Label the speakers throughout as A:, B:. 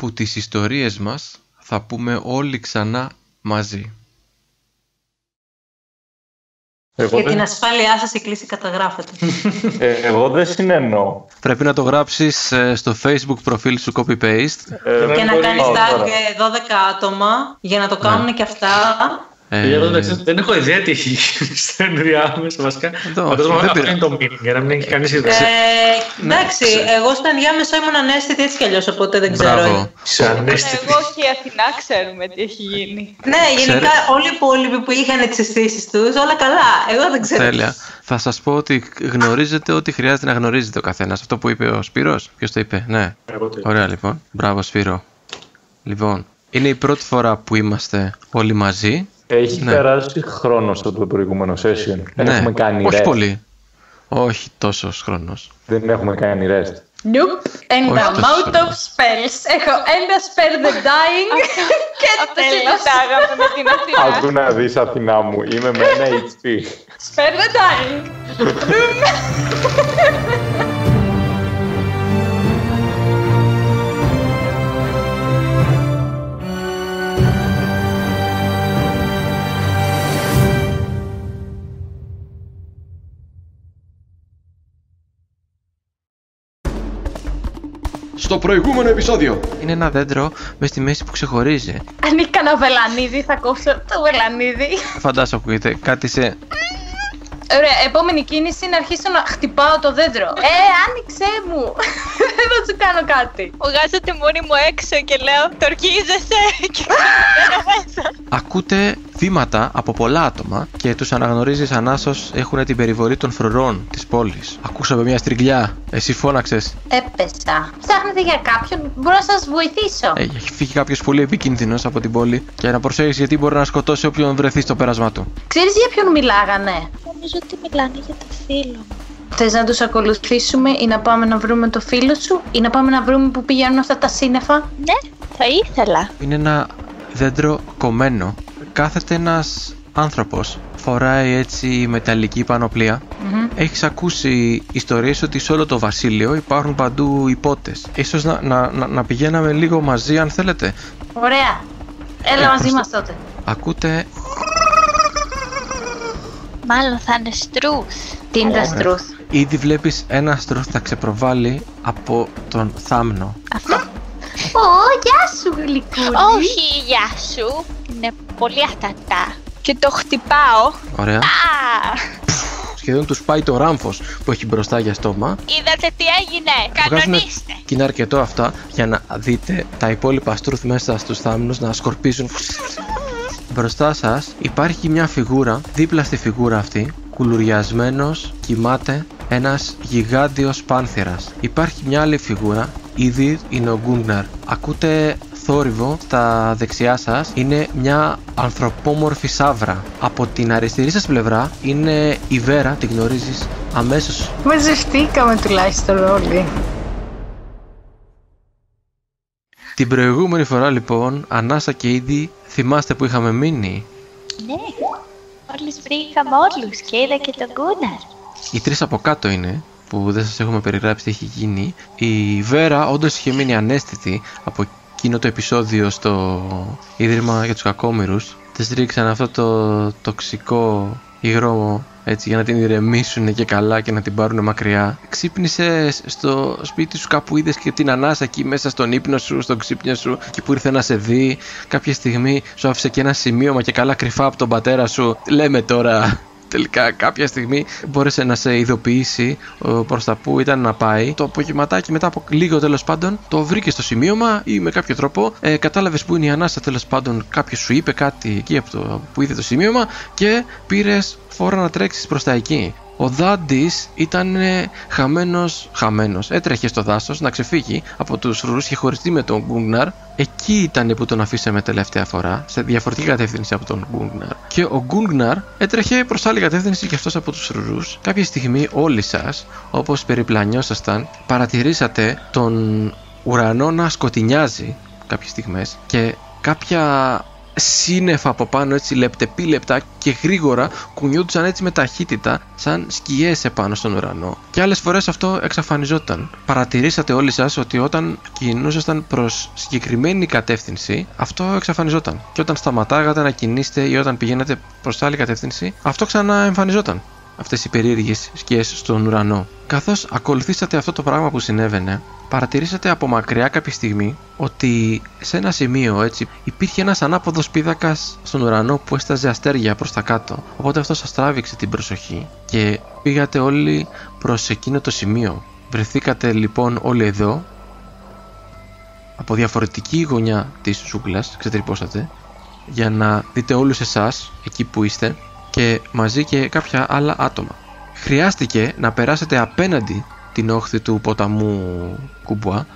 A: που τις ιστορίες μας θα πούμε όλοι ξανά μαζί.
B: Εγώ Για την ασφάλειά σας η κλίση καταγράφεται.
C: Ε, εγώ δεν συνεννοώ.
A: Πρέπει να το γράψεις ε, στο facebook προφίλ σου copy-paste.
B: Ε, και να κάνεις tag 12 άτομα για να το κάνουν ναι. και αυτά.
D: Ε, δεν έχω ιδέα τι έχει γίνει στο ενδιάμεσο βασικά. Φαντάζομαι αυτό είναι το meeting, για να μην έχει κανείς ιδέα.
B: Ε, εντάξει, εγώ στο ενδιάμεσο ήμουν ανέστητη έτσι κι αλλιώς, οπότε δεν ξέρω.
E: Εγώ και η Αθηνά ξέρουμε τι έχει γίνει.
B: Ναι, γενικά όλοι οι υπόλοιποι που είχαν τις αισθήσεις τους, όλα καλά. Εγώ δεν ξέρω.
A: Τέλεια. Θα σας πω ότι γνωρίζετε ό,τι χρειάζεται να γνωρίζετε ο καθένας. Αυτό που είπε ο Σπύρος. Ποιος το είπε, ναι. Ωραία λοιπόν. Μπράβο, Σπύρο. Λοιπόν, είναι η πρώτη φορά που είμαστε όλοι μαζί
C: έχει ναι. περάσει χρόνος από το προηγούμενο session. Δεν ναι. έχουμε κάνει
A: Όχι πολύ. Όχι τόσος χρόνος.
C: Δεν έχουμε κάνει rest.
E: Nope. And the amount of spells. Έχω ένα spell the dying και το συζητάγαμε με την Αθηνά.
C: Ακού να δεις Αθηνά μου, είμαι με ένα HP.
E: Spell the dying.
A: στο προηγούμενο επεισόδιο. Είναι ένα δέντρο με στη μέση που ξεχωρίζει.
E: Αν είχε κανένα βελανίδι, θα κόψω το βελανίδι.
A: Φαντάσου, ακούγεται κάτι σε.
E: Ωραία, επόμενη κίνηση είναι να αρχίσω να χτυπάω το δέντρο. Ε, άνοιξέ μου! Δεν θα σου κάνω κάτι. Βγάζετε μόνοι μου έξω και λέω Τορκίζεσαι και κάνω μέσα.
A: Ακούτε βήματα από πολλά άτομα και τους αναγνωρίζεις σαν άσο έχουν την περιβολή των φρουρών της πόλης. Ακούσαμε μια στριγλιά. Εσύ φώναξες.
E: Έπεσα. Ψάχνετε για κάποιον, μπορώ να σας βοηθήσω.
A: Ε, έχει φύγει κάποιος πολύ επικίνδυνος από την πόλη και να προσέχεις γιατί μπορεί να σκοτώσει όποιον βρεθεί στο πέρασμά του.
E: Ξέρεις για ποιον μιλάγανε; Νομίζω ότι μιλάνε για το φίλο μου. Θες να τους ακολουθήσουμε ή να πάμε να βρούμε το φίλο σου; Ή να πάμε να βρούμε που πηγαίνουν αυτά τα σύννεφα; Ναι, θα ήθελα.
A: Είναι ένα δέντρο κομμένο κάθεται ένας άνθρωπος φοράει έτσι μεταλλική πανοπλία. Mm-hmm. έχεις ακούσει ιστορίες ότι σε όλο το βασίλειο υπάρχουν παντού υπότες ίσως να, να, να, να πηγαίναμε λίγο μαζί αν θέλετε.
E: Ωραία, έλα ε, μαζί μας τότε.
A: Ακούτε.
E: Μάλλον θα είναι στρούθ Τι είναι τα στρούθ
A: Ήδη βλέπεις ένα στρούθ θα ξεπροβάλλει από τον θάμνο.
E: Αυτό. Ω, γεια σου γλυκούλη. Όχι, γεια σου Είναι πολύ αχτατά Και το χτυπάω.
A: Ωραία. Σχεδόν τους πάει το ράμφος που έχει μπροστά για στόμα.
E: Είδατε τι έγινε, κανονίστε.
A: Και είναι αρκετό αυτά για να δείτε τα υπόλοιπα στρούθ μέσα στους θάμνους να σκορπίζουν. Μπροστά σας υπάρχει μια φιγούρα, δίπλα στη φιγούρα αυτή κουλουριασμένος κοιμάται ένας γιγάντιος πάνθυρας. Υπάρχει μια άλλη φιγούρα, ήδη είναι ο Γκούγκναρ. Ακούτε θόρυβο στα δεξιά σας είναι μια ανθρωπόμορφη σάβρα. Από την αριστερή σας πλευρά είναι η Βέρα, τη γνωρίζεις αμέσως.
E: Μαζευτήκαμε τουλάχιστον όλοι.
A: Την προηγούμενη φορά λοιπόν, Ανάσα και ήδη θυμάστε που είχαμε μείνει;
E: Ναι, μόλις βρήκαμε όλους και είδα και τον Γκούναρ.
A: Οι τρεις από κάτω είναι, που δεν σας έχουμε περιγράψει τι έχει γίνει. Η Βέρα όντως είχε μείνει ανέστητη από εκείνο το επεισόδιο στο Ίδρυμα για τους Κακόμοιρους. Της ρίξαν αυτό το τοξικό υγρό έτσι για να την ηρεμήσουν και καλά και να την πάρουν μακριά. Ξύπνησε στο σπίτι σου κάπου είδες και την ανάσα εκεί μέσα στον ύπνο σου, στον ξύπνιο σου και που ήρθε να σε δει. Κάποια στιγμή σου άφησε και ένα σημείωμα και καλά κρυφά από τον πατέρα σου. Λέμε τώρα τελικά κάποια στιγμή μπόρεσε να σε ειδοποιήσει προς τα που ήταν να πάει. Το απογευματάκι μετά από λίγο τέλος πάντων το βρήκε στο σημείωμα ή με κάποιο τρόπο ε, κατάλαβες που είναι η ανάσα τέλος πάντων. Κάποιος σου είπε κάτι εκεί από το που είδε το σημείωμα και πήρες φόρα να τρέξεις προς τα εκεί. Ο Δάντης ήταν χαμένος, χαμένος. Έτρεχε στο δάσος να ξεφύγει από τους ρουρούς και χωριστεί με τον Γκούγκναρ. Εκεί ήταν που τον αφήσαμε τελευταία φορά, σε διαφορετική κατεύθυνση από τον Γκούγκναρ. Και ο Γκούγκναρ έτρεχε προς άλλη κατεύθυνση και αυτός από τους ρουρούς. Κάποια στιγμή, όλοι σας, όπως περιπλανιόσασταν, παρατηρήσατε τον ουρανό να σκοτεινιάζει κάποιες στιγμές και κάποια σύννεφα από πάνω έτσι λεπτεπίλεπτα και γρήγορα κουνιούνταν έτσι με ταχύτητα σαν σκιές επάνω στον ουρανό. Και άλλες φορές αυτό εξαφανιζόταν. Παρατηρήσατε όλοι σας ότι όταν κινούσασταν προς συγκεκριμένη κατεύθυνση αυτό εξαφανιζόταν. Και όταν σταματάγατε να κινήσετε ή όταν πηγαίνατε προς άλλη κατεύθυνση αυτό ξαναεμφανιζόταν αυτές οι περίεργες σκιές στον ουρανό. Καθώς ακολουθήσατε αυτό το πράγμα που συνέβαινε, παρατηρήσατε από μακριά κάποια στιγμή ότι σε ένα σημείο έτσι υπήρχε ένας ανάποδος πίδακας στον ουρανό που έσταζε αστέρια προς τα κάτω. Οπότε αυτό σας τράβηξε την προσοχή και πήγατε όλοι προς εκείνο το σημείο. Βρεθήκατε λοιπόν όλοι εδώ από διαφορετική γωνιά της ζούγκλας, ξετρυπώσατε, για να δείτε όλους εσάς εκεί που είστε και μαζί και κάποια άλλα άτομα. Χρειάστηκε να περάσετε απέναντι την όχθη του ποταμού Κουμπουά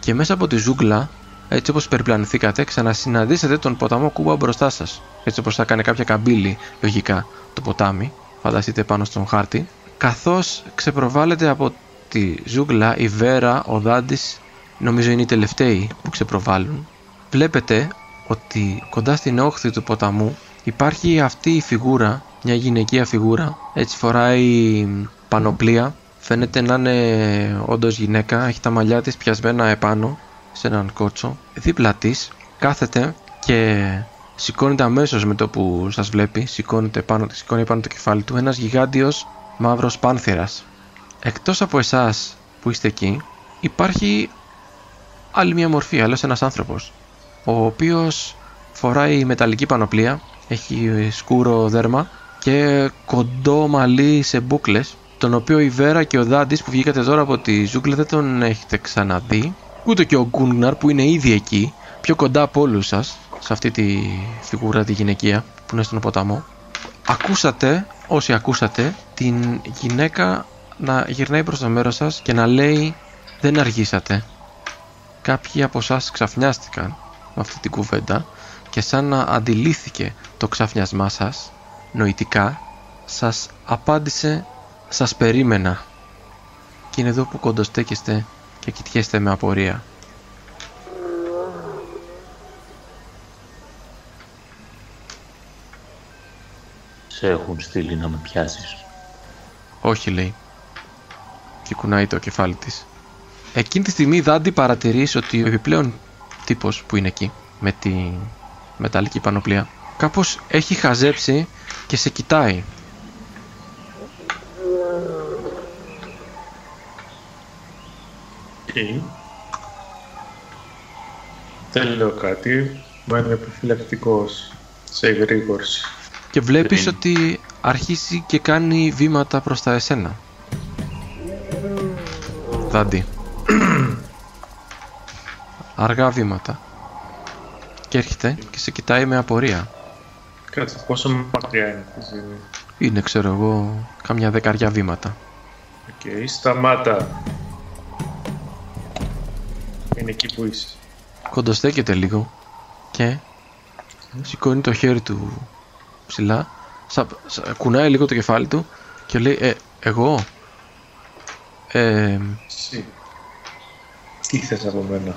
A: και μέσα από τη ζούγκλα, έτσι όπως περιπλανηθήκατε, ξανασυναντήσετε τον ποταμό Κουμπουά μπροστά σας. Έτσι όπως θα κάνει κάποια καμπύλη, λογικά, το ποτάμι, φανταστείτε πάνω στον χάρτη. Καθώς ξεπροβάλλετε από τη ζούγκλα, η Βέρα, ο Δάντης, νομίζω είναι οι τελευταίοι που ξεπροβάλλουν. Βλέπετε ότι κοντά στην όχθη του ποταμού υπάρχει αυτή η φιγούρα, μια γυναικεία φιγούρα, έτσι φοράει πανοπλία, φαίνεται να είναι όντως γυναίκα, έχει τα μαλλιά της πιασμένα επάνω σε έναν κότσο. Δίπλα της κάθεται και σηκώνεται αμέσως με το που σας βλέπει, σηκώνεται πάνω, σηκώνει πάνω το κεφάλι του ένας γιγάντιος μαύρος πάνθυρας. Εκτός από εσάς που είστε εκεί, υπάρχει άλλη μια μορφή, άλλος ένας άνθρωπος, ο οποίος φοράει μεταλλική πανοπλία έχει σκούρο δέρμα και κοντό μαλλί σε μπούκλες τον οποίο η Βέρα και ο Δάντης που βγήκατε τώρα από τη ζούγκλα δεν τον έχετε ξαναδεί ούτε και ο Γκούνγναρ που είναι ήδη εκεί πιο κοντά από όλους σας σε αυτή τη φιγούρα τη γυναικεία που είναι στον ποταμό. Ακούσατε όσοι ακούσατε την γυναίκα να γυρνάει προς το μέρος σας και να λέει δεν αργήσατε κάποιοι από εσά ξαφνιάστηκαν με αυτή την κουβέντα και σαν να αντιλήθηκε το ξαφνιασμά σας νοητικά σας απάντησε σας περίμενα και είναι εδώ που κοντοστέκεστε και κοιτιέστε με απορία.
C: Σε έχουν στείλει να με πιάσεις.
A: Όχι λέει και κουνάει το κεφάλι της. Εκείνη τη στιγμή Δάντη παρατηρείς ότι ο επιπλέον τύπος που είναι εκεί με τη μεταλλική πανοπλία κάπως έχει χαζέψει και σε κοιτάει.
D: Okay. Δεν λέω κάτι, μα είμαι επιφυλακτικός σε εγρήγορση.
A: Και βλέπεις ότι αρχίζει και κάνει βήματα προς τα εσένα. Δάντι. Αργά βήματα και έρχεται και σε κοιτάει με απορία.
D: Κάτσε, πόσο μακριά είναι αυτή
A: η Είναι, ξέρω εγώ, κάμια δεκαριά βήματα.
D: OK, okay, σταμάτα. Είναι εκεί που είσαι.
A: Κοντοστέκεται λίγο και σηκώνει το χέρι του ψηλά, σα, σα, κουνάει λίγο το κεφάλι του και λέει «Ε, εγώ, ε,
D: Τι θες από μένα»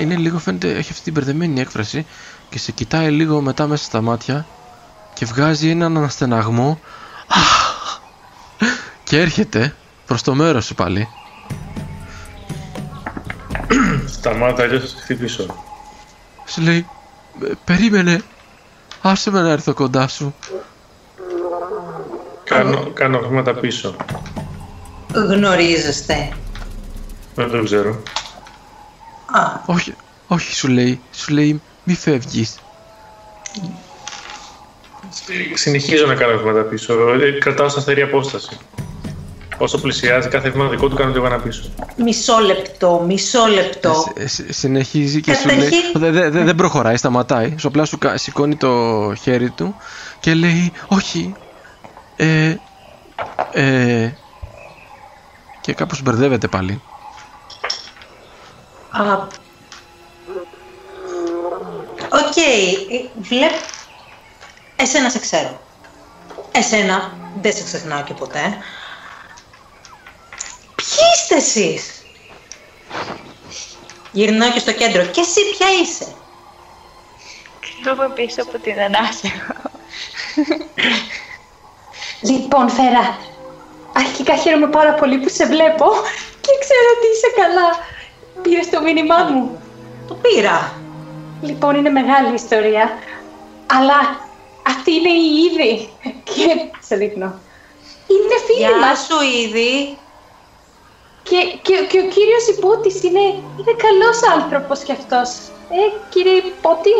A: είναι λίγο φαίνεται, έχει αυτή την μπερδεμένη έκφραση και σε κοιτάει λίγο μετά μέσα στα μάτια και βγάζει έναν αναστεναγμό και έρχεται προς το μέρος σου πάλι.
D: Σταμάτα, αλλιώς θα σε χτυπήσω.
A: Σου λέει, «Ε, περίμενε, άσε με να έρθω κοντά σου.
D: Κάνω, κάνω βήματα πίσω.
E: Γνωρίζεστε.
D: Δεν το ξέρω.
E: Α,
A: Όχι, όχι σου λέει, σου λέει μη φεύγεις.
D: Συνεχίζω να κάνω βήματα πίσω. Ε, Κρατάω σταθερή απόσταση. Όσο πλησιάζει κάθε βήμα δικό του κάνω δύο βήματα πίσω.
E: μισό λεπτό, μισό λεπτό.
A: Ε, σ- συνεχίζει και σου λέει,
E: Καταρχήν-
A: δεν δε, δε- δεν προχωράει, σταματάει. Σου απλά σου κα- σηκώνει το χέρι του και λέει όχι, ε, ε, και κάπως μπερδεύεται πάλι.
E: Α, Οκ, ε, βλέπ... Εσένα σε ξέρω. Εσένα δεν σε ξεχνάω και ποτέ. Ποιοι είστε εσείς; Γυρνάω και στο δέντρο. Και εσύ ποια είσαι;
F: Κρύβομαι πίσω από την ανάσα.
E: Λοιπόν, Βέρα, αρχικά χαίρομαι πάρα πολύ που σε βλέπω και ξέρω ότι είσαι καλά. Πήρε το μήνυμά μου.
B: Το πήρα.
E: Λοιπόν, είναι μεγάλη ιστορία. Αλλά αυτή είναι η Ήδη. Και σε δείχνω. Είναι φίλη
B: Γεια
E: μας.
B: σου ήδη.
E: Και, και, και ο κύριος Υπότης είναι, είναι καλός άνθρωπος κι αυτός. Ε, κύριε Υπότη.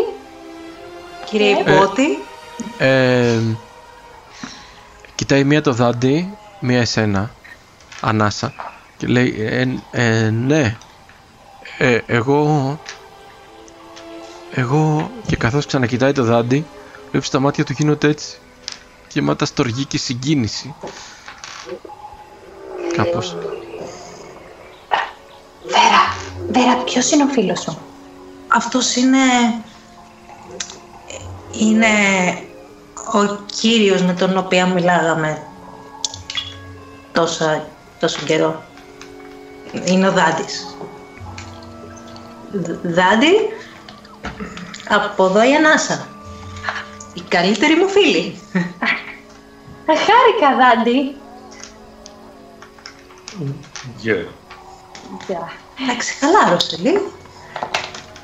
B: Κύριε
E: Ε.
B: Υπότη.
A: Ε, κοιτάει μία το δάντη, μία εσένα, ανάσα και λέει ε, ε, ναι, ε, εγώ, εγώ και καθώς ξανακοιτάει το δάντη βλέπεις τα μάτια του γίνονται έτσι γεμάτα στοργή και συγκίνηση κάπως
E: Βέρα, Βέρα, ποιος είναι ο φίλος σου;
B: Αυτός είναι... Είναι ο κύριος με τον οποίο μιλάγαμε τόσα, τόσο καιρό. Είναι ο Δάντης. Δ- Δάντη, από εδώ η Ανάσα. Η καλύτερη μου φίλη.
E: Ε, Χάρηκα, Δάντη.
D: Yeah.
E: Γεια.
B: Εντάξει, χαλάρωσε λίγο.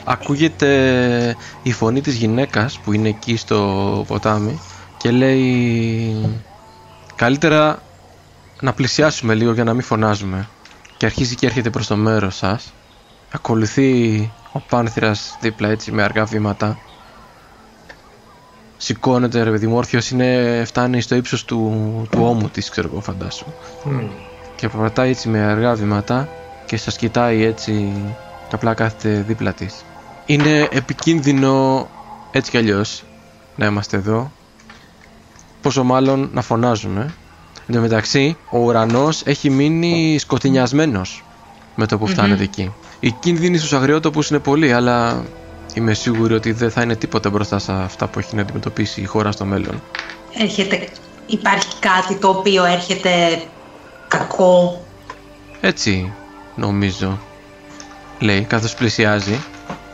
A: ακούγεται η φωνή της γυναίκας που είναι εκεί στο ποτάμι και λέει καλύτερα να πλησιάσουμε λίγο για να μην φωνάζουμε και αρχίζει και έρχεται προς το μέρος σας ακολουθεί ο Πάνθυρας δίπλα έτσι με αργά βήματα σηκώνεται ρε παιδί μου όρθιος είναι, φτάνει στο ύψος του, του ώμου της ξέρω εγώ φαντάσου
D: Μμ.
A: και περπατάει έτσι με αργά βήματα και σας κοιτάει έτσι και απλά κάθεται δίπλα της. Είναι επικίνδυνο έτσι κι αλλιώς να είμαστε εδώ. Πόσο μάλλον να φωνάζουμε. Εν τω μεταξύ, ο ουρανός έχει μείνει σκοτεινιασμένος με το που φτάνετε εκεί. Οι κίνδυνοι στους αγριότοπους είναι πολλοί, αλλά είμαι σίγουρη ότι δεν θα είναι τίποτα μπροστά σε αυτά που έχει να αντιμετωπίσει η χώρα στο μέλλον.
B: Έρχεται, υπάρχει κάτι το οποίο έρχεται κακό;
A: Έτσι, νομίζω. Λέει, καθώς πλησιάζει.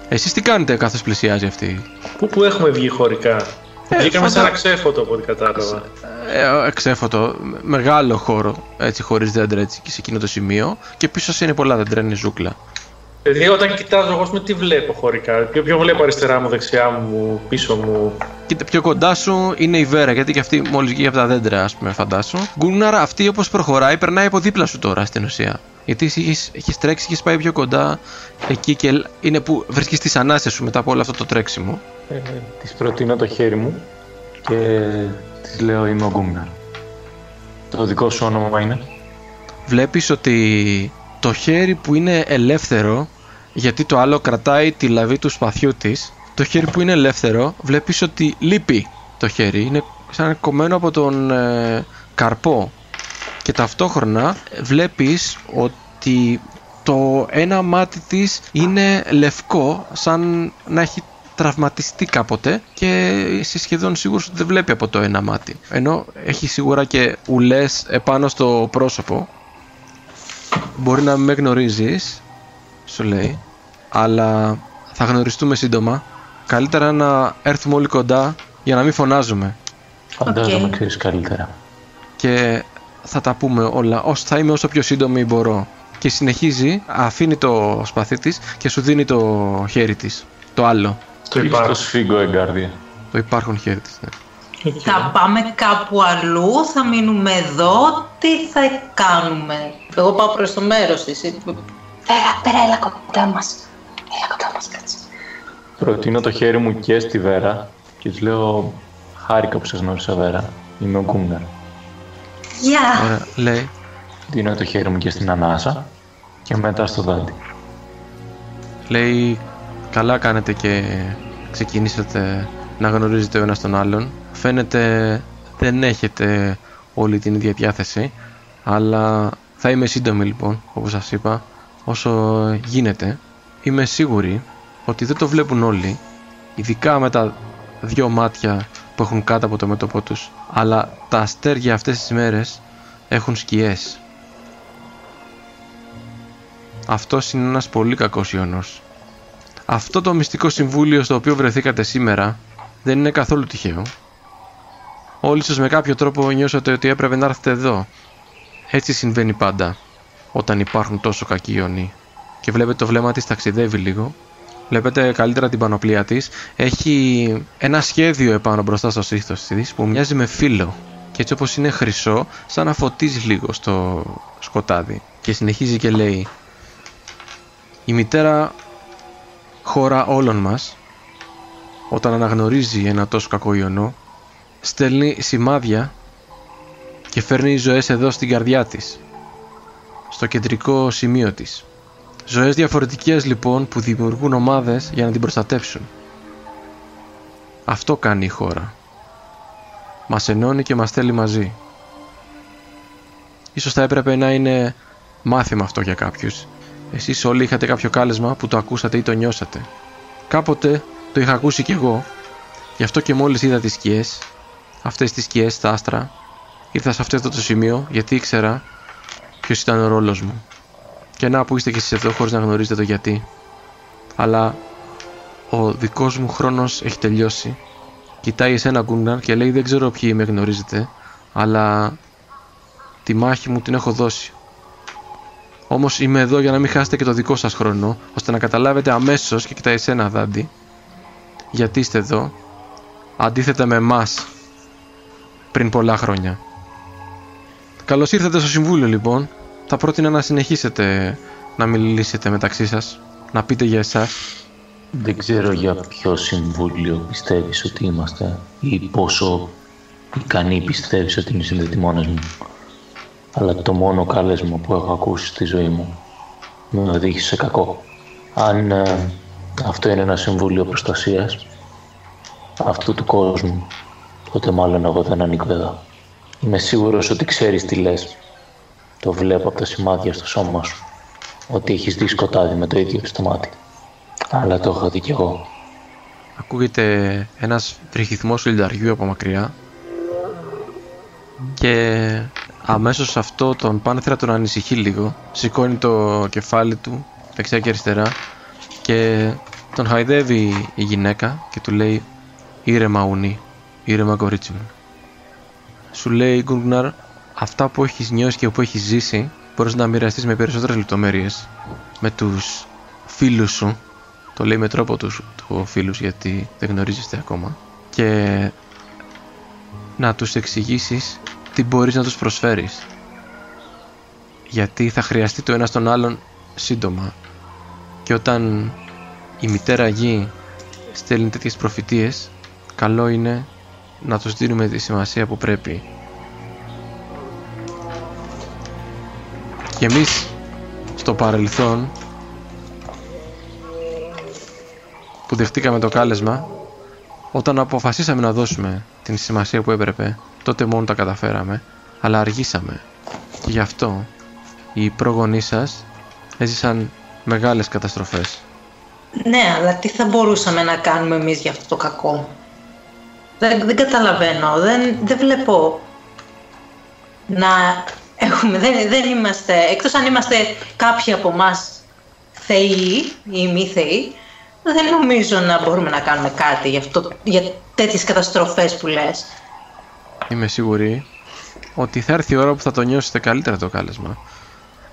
A: Εσείς τι κάνετε καθώς πλησιάζει αυτή;
D: Πού, πού έχουμε βγει χωρικά; Βγήκαμε σε
A: φαντα-
D: ένα ξέφωτο από ό,τι κατάλαβα.
A: Ε, εξέφωτο, μεγάλο χώρο, έτσι, χωρίς δέντρα, έτσι, και σε εκείνο το σημείο. Και πίσω σας είναι πολλά δέντρα, είναι ζούγκλα.
D: Δηλαδή, όταν κοιτάζω, εγώ με τι βλέπω χωρικά. Ποιο, ποιο βλέπω αριστερά μου, δεξιά μου, πίσω μου.
A: Κοίτα, πιο κοντά σου είναι η Βέρα, γιατί και αυτή μόλις βγήκε από τα δέντρα, ας πούμε, φαντάσου. Γκούναρ, αυτή όπως προχωράει, περνάει από δίπλα σου τώρα στην ουσία. Γιατί εσύ έχεις, έχεις τρέξει, έχεις πάει πιο κοντά εκεί και λ- είναι που βρίσκεις τις ανάσες σου μετά από όλο αυτό το τρέξιμο.
C: Ε, της προτείνω το χέρι μου και της λέω είμαι ο Γκούμναρ. Το δικό σου όνομα είναι.
A: βλέπεις ότι το χέρι που είναι ελεύθερο, γιατί το άλλο κρατάει τη λαβή του σπαθιού της, το χέρι που είναι ελεύθερο βλέπεις ότι λείπει το χέρι, είναι σαν κομμένο από τον ε, καρπό και ταυτόχρονα βλέπεις ότι το ένα μάτι της είναι λευκό σαν να έχει τραυματιστεί κάποτε και είσαι σχεδόν σίγουρος ότι δεν βλέπει από το ένα μάτι. Ενώ έχει σίγουρα και ουλές επάνω στο πρόσωπο. Μπορεί να μην με γνωρίζεις, σου λέει, αλλά θα γνωριστούμε σύντομα. Καλύτερα να έρθουμε όλοι κοντά για να μην φωνάζουμε.
C: Φαντάζομαι
B: Οκ.
C: ξέρεις καλύτερα.
A: Και θα τα πούμε όλα. Όσο θα είμαι όσο πιο σύντομη μπορώ. Και συνεχίζει, αφήνει το σπαθί της και σου δίνει το χέρι της. Το άλλο.
D: Το
C: Είσαι
D: υπάρχω.
C: το σφίγγω εγκάρδια.
A: Το υπάρχον χέρι της. Ναι.
B: Θα πάμε κάπου αλλού, θα μείνουμε εδώ, τι θα κάνουμε; Εγώ πάω προς το μέρος της.
E: Βέρα, Βέρα, έλα κοντά μας. Έλα κοντά μας, κάτσε.
C: Προτείνω το χέρι μου και στη Βέρα και της λέω χάρηκα που σας γνώρισα Βέρα. Είμαι ο Γκούμναρ.
B: Γεια!
A: Ωραία, λέει.
C: Δίνω το χέρι μου και στην Ανάσα και μετά στο δάντη.
A: Λέει, καλά κάνετε και ξεκινήσατε να γνωρίζετε ο ένας τον άλλον. Φαίνεται δεν έχετε όλη την ίδια διάθεση, αλλά θα είμαι σύντομη λοιπόν, όπως σας είπα, όσο γίνεται. Είμαι σίγουρη ότι δεν το βλέπουν όλοι, ειδικά με τα δυο μάτια που έχουν κάτω από το μέτωπό τους, αλλά τα αστέρια αυτές τις μέρες έχουν σκιές. Αυτός είναι ένας πολύ κακός ιονός. Αυτό το μυστικό συμβούλιο στο οποίο βρεθήκατε σήμερα δεν είναι καθόλου τυχαίο. Όλοι σας με κάποιο τρόπο νιώσατε ότι έπρεπε να έρθετε εδώ. Έτσι συμβαίνει πάντα όταν υπάρχουν τόσο κακοί ιονοί. Και βλέπετε το βλέμμα της ταξιδεύει λίγο. Βλέπετε καλύτερα την πανοπλία της. Έχει ένα σχέδιο επάνω μπροστά στο στήθος της που μοιάζει με φύλλο. Και έτσι όπως είναι χρυσό, σαν να φωτίζει λίγο στο σκοτάδι. Και συνεχίζει και λέει «Η μητέρα χώρα όλων μας, όταν αναγνωρίζει ένα τόσο κακό ιονό, στέλνει σημάδια και φέρνει ζωές εδώ στην καρδιά της, στο κεντρικό σημείο της. Ζωές διαφορετικές λοιπόν που δημιουργούν ομάδες για να την προστατεύσουν. Αυτό κάνει η χώρα. Μας ενώνει και μας στέλνει μαζί. Ίσως θα έπρεπε να είναι μάθημα αυτό για κάποιους. Εσείς όλοι είχατε κάποιο κάλεσμα που το ακούσατε ή το νιώσατε. Κάποτε το είχα ακούσει κι εγώ. Γι' αυτό και μόλις είδα τις σκιές, αυτές τις σκιές, τα άστρα, ήρθα σε αυτό το σημείο γιατί ήξερα ποιος ήταν ο ρόλος μου. Και να που είστε κι εσείς εδώ χωρίς να γνωρίζετε το γιατί. Αλλά ο δικός μου χρόνος έχει τελειώσει. Κοιτάει εσένα Γκούναρ και λέει δεν ξέρω ποιοι με γνωρίζετε, αλλά τη μάχη μου την έχω δώσει. Όμως είμαι εδώ για να μην χάσετε και το δικό σας χρόνο, ώστε να καταλάβετε αμέσως και κοιτάει εσένα Δάντη, γιατί είστε εδώ, αντίθετα με εμάς πριν πολλά χρόνια. Καλώς ήρθατε στο Συμβούλιο λοιπόν. Θα πρότεινα να συνεχίσετε να μιλήσετε μεταξύ σας, να πείτε για εσάς.
C: Δεν ξέρω για ποιο συμβούλιο πιστεύεις ότι είμαστε ή πόσο ικανοί πιστεύεις ότι είναι οι συνδετημόνες μου. Αλλά το μόνο κάλεσμα που έχω ακούσει στη ζωή μου με οδήγησε σε κακό. Αν ε, αυτό είναι ένα συμβούλιο προστασίας αυτού του κόσμου, τότε μάλλον εγώ δεν ανήκω εδώ. Είμαι σίγουρος ότι ξέρεις τι λες. Το βλέπω από τα σημάδια στο σώμα σου. Ότι έχεις δει σκοτάδι με το ίδιο στο μάτι. Αλλά το έχω δει κι εγώ.
A: Ακούγεται ένας τριχυθμός λινταριού από μακριά και αμέσως αυτό τον πάνθυρα τον ανησυχεί λίγο. Σηκώνει το κεφάλι του δεξιά και αριστερά και τον χαϊδεύει η γυναίκα και του λέει «Ήρεμα ουνή, ήρεμα κορίτσι μου». Σου λέει Γκουγνάρ αυτά που έχεις νιώσει και που έχεις ζήσει μπορείς να μοιραστείς με περισσότερες λεπτομέρειες με τους φίλους σου. Το λέει με τρόπο τους, του φίλους γιατί δεν γνωρίζεστε ακόμα. Και να τους εξηγήσεις τι μπορείς να τους προσφέρεις. Γιατί θα χρειαστεί το ένας στον άλλον σύντομα. Και όταν η μητέρα γη στέλνει τέτοιες προφητείες καλό είναι να τους δίνουμε τη σημασία που πρέπει και εμείς στο παρελθόν που δεχτήκαμε το κάλεσμα όταν αποφασίσαμε να δώσουμε την σημασία που έπρεπε τότε μόνο τα καταφέραμε αλλά αργήσαμε και γι' αυτό οι πρόγονείς σας έζησαν μεγάλες καταστροφές
B: Ναι, αλλά τι θα μπορούσαμε να κάνουμε εμείς για αυτό το κακό; Δεν, δεν καταλαβαίνω, δεν, δεν βλέπω να έχουμε, δεν, δεν είμαστε, εκτός αν είμαστε κάποιοι από εμάς θεοί ή μη θεοί, δεν νομίζω να μπορούμε να κάνουμε κάτι για, αυτό, για τέτοιες καταστροφές που λες.
A: Είμαι σίγουρη ότι θα έρθει η ώρα που θα το νιώσετε καλύτερα το κάλεσμα.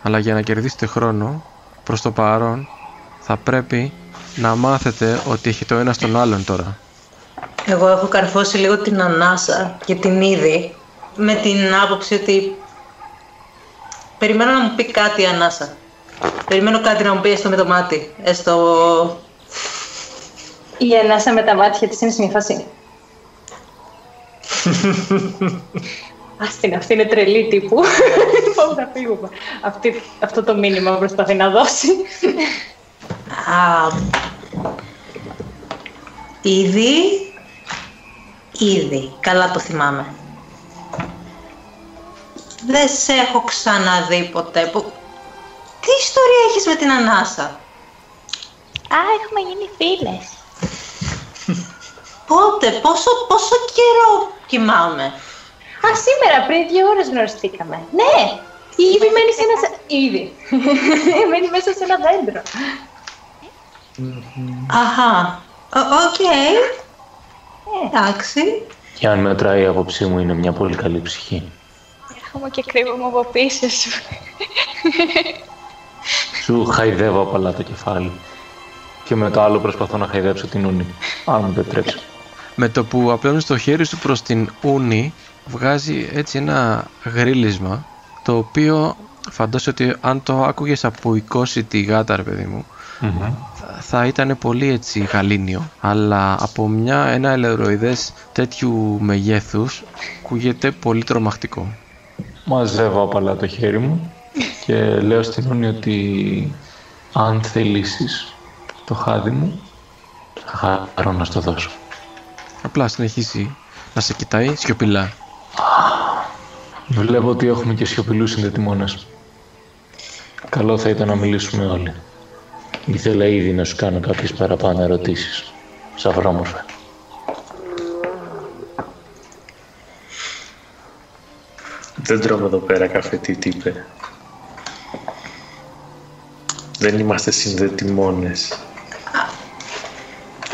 A: Αλλά για να κερδίσετε χρόνο, προς το παρόν, θα πρέπει να μάθετε ότι έχει το ένα στον άλλον τώρα.
B: Εγώ έχω καρφώσει λίγο την ανάσα και την είδη με την άποψη ότι περιμένω να μου πει κάτι η ανάσα. Περιμένω κάτι να μου πει έστω με το μάτι, έστω...
E: Η ανάσα με τα μάτια της είναι σε μια φάση. Άστιν, αυτή είναι τρελή τύπου. Πάμε να φύγουμε. Αυτή, αυτό το μήνυμα προσπαθεί να δώσει.
B: Α, ήδη, ήδη, καλά το θυμάμαι. Δεν σε έχω ξαναδεί ποτέ. Που... Τι ιστορία έχεις με την ανάσα;
F: Α, έχουμε γίνει φίλες.
B: Πότε, πόσο, πόσο καιρό κοιμάμαι;
E: Α, σήμερα, πριν δύο ώρες γνωριστήκαμε. Ναι, ήδη μένει σε ένα... σε- Ήδη. μένει μέσα σε ένα δέντρο.
B: Αχα, O- OK. Εντάξει.
C: Και αν μετράει η άποψή μου είναι μια πολύ καλή ψυχή.
F: Έρχομαι και κρύβομαι από πίσω σου.
C: Σου χαϊδεύω απαλά το κεφάλι. Και με το άλλο προσπαθώ να χαϊδέψω την Ούνη. Αν μου επιτρέψει.
A: Με το που απλώνεις το χέρι σου προς την Ούνη βγάζει έτσι ένα γρύλισμα το οποίο φαντάζομαι ότι αν το άκουγες από τη γάτα ρε παιδί μου θα, θα ήταν πολύ έτσι γαλήνιο αλλά από μια, ένα ελεροειδές τέτοιου μεγέθους ακούγεται πολύ τρομακτικό.
C: Μαζεύω απαλά το χέρι μου και λέω στην ούνη ότι αν θελήσεις το χάδι μου θα χαρώ να στο δώσω.
A: Απλά συνεχίζει να σε κοιτάει σιωπηλά.
C: Βλέπω ότι έχουμε και σιωπηλούς συνδετημόνες. Καλό θα ήταν να μιλήσουμε όλοι. Ήθελα ήδη να σου κάνω κάποιες παραπάνω ερωτήσεις. Σαφρόμορφα.
D: Δεν τρώμε εδώ πέρα καφέ, τι είπε. Δεν είμαστε συνδετημόνες.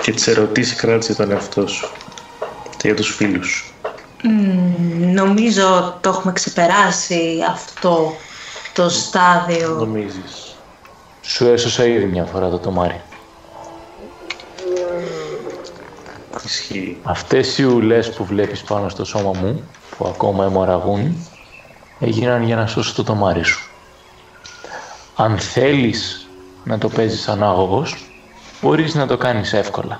D: Και τις ερωτήσεις κράτησε τον εαυτό σου. Και για τους φίλους σου.
B: Μμμ, νομίζω το έχουμε ξεπεράσει αυτό το στάδιο.
D: Νομίζεις.
C: Σου έσωσα ήδη μια φορά το τομάρι.
D: Ισχύει.
C: Αυτές οι ουλές που βλέπεις πάνω στο σώμα μου, που ακόμα αιμορραγούν, έγιναν για να σώσει το τομάρι σου. Αν θέλεις να το παίζεις ανάγωγος, μπορείς να το κάνεις εύκολα.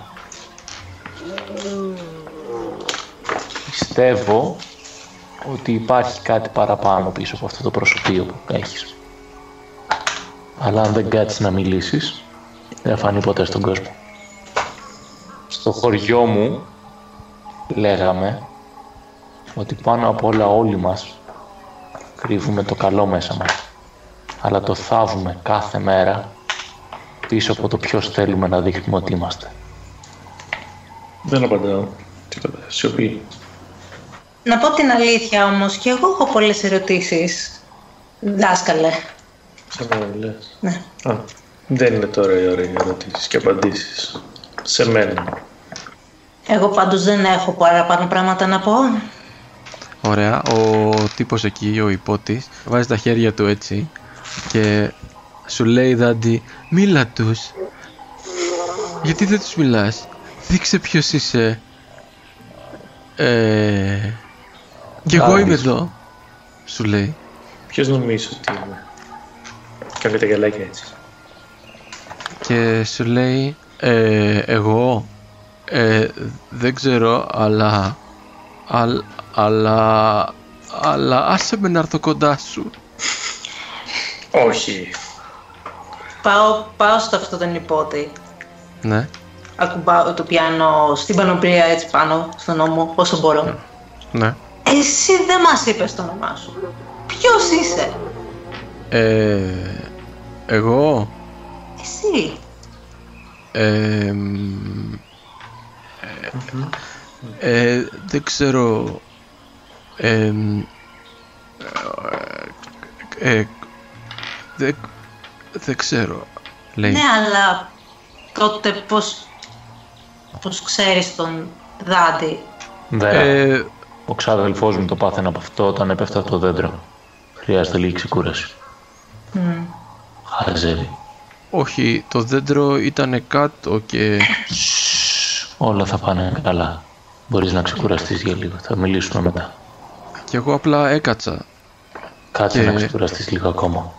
C: Πιστεύω ότι υπάρχει κάτι παραπάνω πίσω από αυτό το προσωπείο που έχεις. Αλλά αν δεν κάτσεις να μιλήσεις, δεν θα φανεί ποτέ στον κόσμο. Στο χωριό μου λέγαμε ότι πάνω απ' όλα όλοι μας κρύβουμε το καλό μέσα μας. Αλλά το θάβουμε κάθε μέρα πίσω από το ποιος θέλουμε να δείχνουμε ότι είμαστε.
D: Δεν απαντάω. Τίποτα. Σιωπή.
B: Να πω την αλήθεια όμως, και εγώ έχω πολλές ερωτήσεις. Δάσκαλε.
D: Σε μένα μιλάς.
B: Ναι.
D: Α, δεν είναι τώρα η ώρα για ερωτήσεις και απαντήσεις. Σε μένα.
B: Εγώ πάντως δεν έχω παραπάνω πράγματα να πω.
A: Ωραία, ο τύπος εκεί, ο υπότης, βάζει τα χέρια του έτσι και σου λέει Δάντι, μίλα τους. Γιατί δεν τους μιλάς, δείξε ποιος είσαι. Ε, κι εγώ
C: Δάντης.
A: είμαι εδώ, σου λέει.
D: Ποιος νομίζεις ότι είμαι; Κάνει τα γυαλάκια έτσι.
A: Και σου λέει, ε, εγώ, ε, δεν ξέρω, αλλά, αλ- αλλά, αλλά άσε με να έρθω κοντά σου.
D: Όχι.
B: Πάω, πάω στο αυτό τον υπότη.
A: Ναι.
B: Ακουμπάω το πιάνο στην πανοπλία έτσι πάνω στον ώμο όσο μπορώ.
A: Ναι.
B: Εσύ δεν μας είπες το όνομά σου. Ποιος είσαι;
A: Ε, εγώ,
B: Εσύ.
A: ε, μ, ε, ε, δεν ξέρω, ε, μ, ε, ε, δεν, δεν ξέρω, λέει.
B: Ναι, αλλά τότε πώς, πώς ξέρεις τον Δάντη;
C: Βέρα,
A: Ε,
C: ο ξάδελφός μου το πάθαινε από αυτό όταν έπεφτα από το δέντρο. Χρειάζεται λίγη ξεκούραση.
B: Μμ.
C: Χαζεύει.
A: όχι, το δέντρο ήταν κάτω και...
C: Όλα θα πάνε καλά. Μπορείς να ξεκουραστείς για λίγο. Θα μιλήσουμε μετά.
A: και εγώ απλά έκατσα.
C: Κάτσε
A: Και-
C: να ξεκουραστείς λίγο ακόμα.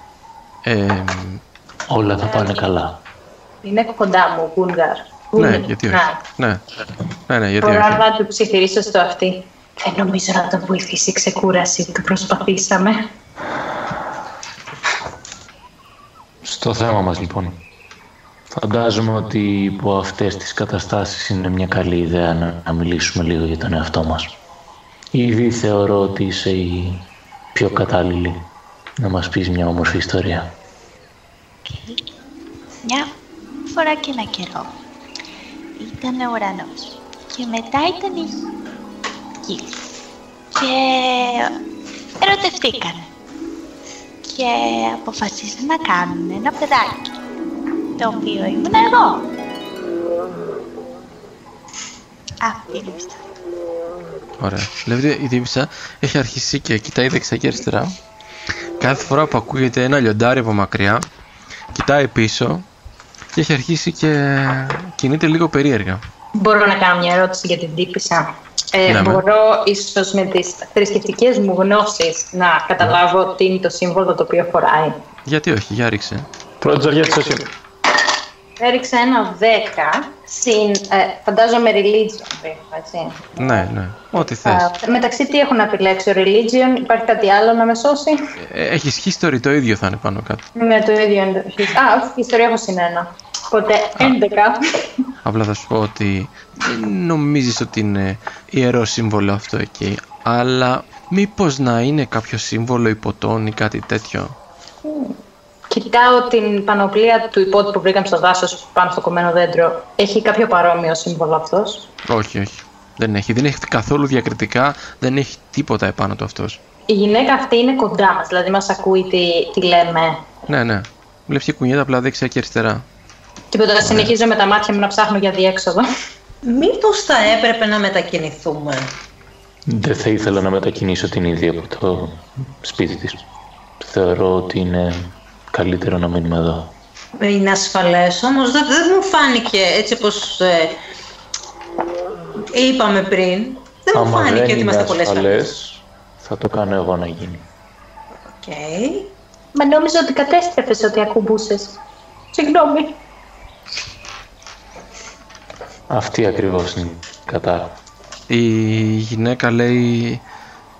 A: Ε, μ,
C: Όλα θα πάνε καλά.
E: Είναι κοντά μου, Γκούλγαρ.
A: ναι, γιατί όχι. Ναι, ναι, ναι, γιατί
E: Μπορώ
A: όχι.
E: να του ψιθυρίσω στο αυτή. Δεν νομίζω να τον βοηθήσει η ξεκούραση. Το προσπαθήσαμε.
C: Στο θέμα μας λοιπόν. Φαντάζομαι ότι υπό αυτές τις καταστάσεις είναι μια καλή ιδέα να, να μιλήσουμε λίγο για τον εαυτό μας. Ήδη θεωρώ ότι είσαι η πιο κατάλληλη να μας πεις μια όμορφη ιστορία.
G: Μια φορά και ένα καιρό ήταν ο ουρανός και μετά ήταν η γη και ερωτευτήκαν και αποφασίσαν να κάνουν ένα παιδάκι το οποίο ήμουν εγώ. Αυτή είναι η πιστότητα.
A: Ωραία. Βλέπετε, η Δήμησα έχει αρχίσει και κοιτάει δεξιά και αριστερά. Κάθε φορά που ακούγεται ένα λιοντάρι από μακριά, κοιτάει πίσω και έχει αρχίσει και κινείται λίγο περίεργα.
E: Μπορώ να κάνω μια ερώτηση για την τύπησα. Ε,
A: Ναι, με.
E: μπορώ ίσως με τις θρησκευτικές μου γνώσεις να καταλάβω τι είναι το σύμβολο το οποίο φοράει.
A: Γιατί όχι, για ρίξε.
C: Πρώτη ζαριά της Ασύνη.
E: Έριξα ένα 10 συν, ε, φαντάζομαι religion, περίπου, έτσι.
A: Ναι, ναι. Ό,τι θες.
E: Α, μεταξύ τι έχω να επιλέξω, religion, υπάρχει κάτι άλλο να με σώσει;
A: Ε, Έχεις history το ίδιο θα είναι πάνω κάτω.
E: Με το ίδιο είναι το his- Α, όχι, ιστορία έχω συν ένα. Οπότε 11.
A: Απλά θα σου πω ότι δεν νομίζεις ότι είναι ιερό σύμβολο αυτό εκεί. Αλλά μήπως να είναι κάποιο σύμβολο υποτών ή κάτι τέτοιο.
E: Κοιτάω την πανοπλία του υπότιτλου που βρήκαμε στο δάσος πάνω στο κομμένο δέντρο. Έχει κάποιο παρόμοιο σύμβολο αυτός;
A: Όχι, όχι. Δεν έχει. Δεν έχει καθόλου διακριτικά. Δεν έχει τίποτα επάνω του αυτός.
E: Η γυναίκα αυτή είναι κοντά μας, δηλαδή μας ακούει τι, τι λέμε.
A: Ναι, ναι. Βλέπει και κουνιέται απλά δεξιά και αριστερά.
E: Τίποτα, συνεχίζω με τα μάτια μου να ψάχνω για διέξοδο.
B: Μήπως θα έπρεπε να μετακινηθούμε;
C: Δεν θα ήθελα να μετακινήσω την ίδια από το σπίτι της. Θεωρώ ότι είναι καλύτερο να μείνουμε εδώ.
B: Είναι ασφαλές, όμως δεν, δεν μου φάνηκε έτσι όπως ε, είπαμε πριν. Δεν μου
C: Άμα
B: φάνηκε
C: δεν
B: ότι
C: είναι
B: είμαστε πολλές φορές.
C: ασφαλές, θα το κάνω εγώ να γίνει.
B: Οκ.
E: Μα νόμιζα ότι κατέστρεφες ότι ακουμπούσες. Συγγνώμη.
C: Αυτή ακριβώς είναι η κατά.
A: Η γυναίκα λέει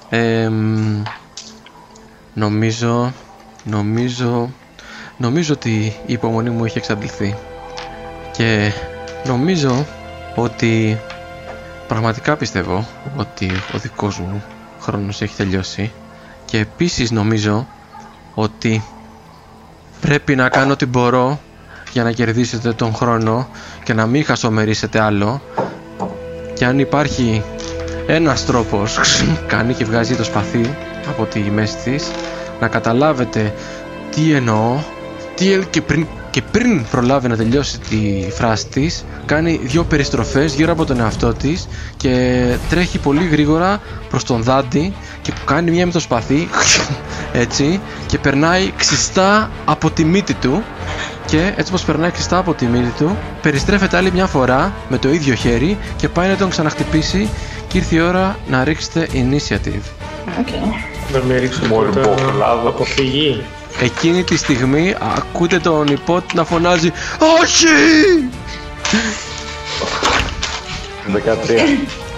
A: εμ, νομίζω νομίζω νομίζω ότι η υπομονή μου έχει εξαντληθεί και νομίζω ότι πραγματικά πιστεύω ότι ο δικός μου χρόνος έχει τελειώσει και επίσης νομίζω ότι πρέπει να κάνω ό,τι μπορώ για να κερδίσετε τον χρόνο και να μην χασομερίσετε άλλο. Και αν υπάρχει ένας τρόπος κάνει και βγάζει το σπαθί από τη μέση της να καταλάβετε τι εννοώ τι, ε- και, πριν, και πριν προλάβει να τελειώσει τη φράση της κάνει δύο περιστροφές γύρω από τον εαυτό της και τρέχει πολύ γρήγορα προς τον Δάντη και κάνει μια με το σπαθί έτσι και περνάει ξιστά από τη μύτη του και έτσι πως περνάει ξιστά από τη μύτη του περιστρέφεται άλλη μια φορά με το ίδιο χέρι και πάει να τον ξαναχτυπήσει και ήρθε η ώρα να ρίξετε initiative.
D: Να μην ρίξω
C: Μόνο
D: πρώτα
C: που προλάβω.
D: αποφυγή.
A: Εκείνη τη στιγμή ακούτε τον υπότη να φωνάζει «Όχι!»
C: 13.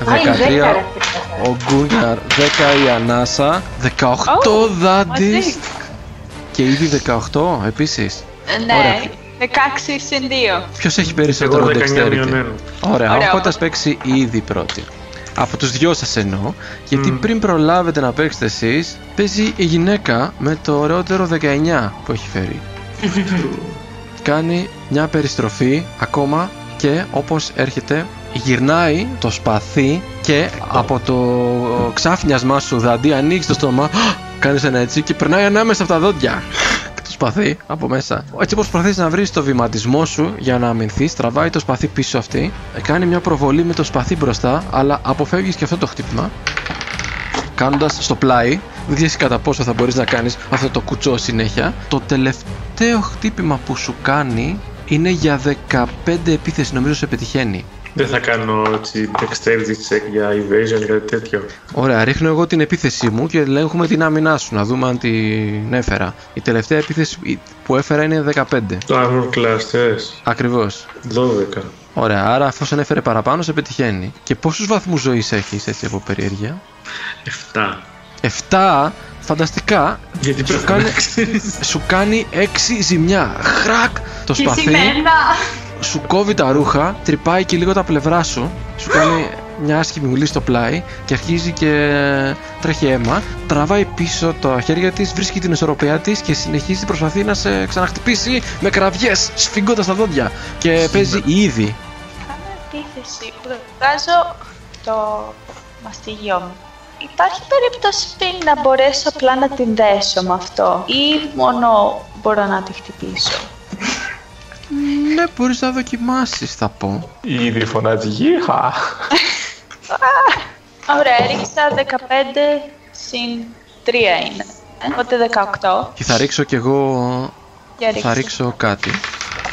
A: 13 ο Γκούναρ, 10 η Ανάσα, 18
F: Ω,
A: Δάντης
F: μαζί.
A: και ήδη 18 επίσης.
F: Ε, Ναι,
A: Ωραία.
F: 16 συν 2.
A: Ποιος έχει περισσότερο
D: Εγώ 19
A: dexterity;
D: μείον ένα.
A: Ωραία,
F: Ωραία.
A: ο Κώτας παίξει ήδη πρώτη. Από τους δυο σας εννοώ, γιατί
D: Μμ.
A: πριν προλάβετε να παίξετε εσείς, παίζει η γυναίκα με το ωραιότερο 19 που έχει φέρει. Κάνει μια περιστροφή ακόμα και όπως έρχεται γυρνάει το σπαθί και από το ξάφνιασμά σου δαντί ανοίξει το στόμα, κάνεις ένα έτσι και περνάει ανάμεσα από τα δόντια και το σπαθί από μέσα. Έτσι όπως προσπαθείς να βρεις το βηματισμό σου για να αμυνθείς, τραβάει το σπαθί πίσω αυτή, κάνει μια προβολή με το σπαθί μπροστά, αλλά αποφεύγεις και αυτό το χτύπημα κάνοντας στο πλάι. Δεν ξέρεις κατά πόσο θα μπορείς να κάνεις αυτό το κουτσό συνέχεια. Το τελευταίο χτύπημα που σου κάνει είναι για 15 επίθεση, νομίζω σε πετυχαίνει.
D: Δεν θα κάνω έτσι dexterity check για evasion ή κάτι τέτοιο.
A: Ωραία, ρίχνω εγώ την επίθεσή μου και ελέγχουμε την άμυνά σου, να δούμε αν την έφερα. Η τελευταία επίθεση που έφερα είναι 15.
D: Το armor class θες;
A: Ακριβώς.
D: 12.
A: Ωραία, άρα αφού έφερε παραπάνω, σε πετυχαίνει. Και πόσους βαθμούς ζωής έχεις έτσι από περιέργεια;
D: 7.
A: 7, φανταστικά,
D: Γιατί
A: σου
D: πρέπει
A: κάνει,
D: να ξέρεις.
A: σου κάνει 6 ζημιά. Χρακ! Το
E: Και
A: σπαθί
E: σημαίνα.
A: Σου κόβει τα ρούχα, τρυπάει και λίγο τα πλευρά σου, σου κάνει μια άσχημη γουλή στο πλάι και αρχίζει και τρέχει αίμα. Τραβάει πίσω τα χέρια της, βρίσκει την ισορροπία της και συνεχίζει προσπαθεί να σε ξαναχτυπήσει με κραυγές, σφίγγοντας τα δόντια. Και παίζει ήδη.
G: Κάνω επίθεση. Βγάζω το μαστίγιο μου. Υπάρχει περίπτωση να μπορέσω απλά να την δέσω με αυτό ή μόνο μπορώ να τη χτυπήσω;
A: Ναι, μπορείς να δοκιμάσεις θα πω.
C: Ήδη φωνάζει γύχα.
G: Ωραία, έριξα 15 συν 3 είναι. Οπότε 18.
A: Και θα ρίξω κι εγώ
G: Για ρίξε.
A: Θα ρίξω κάτι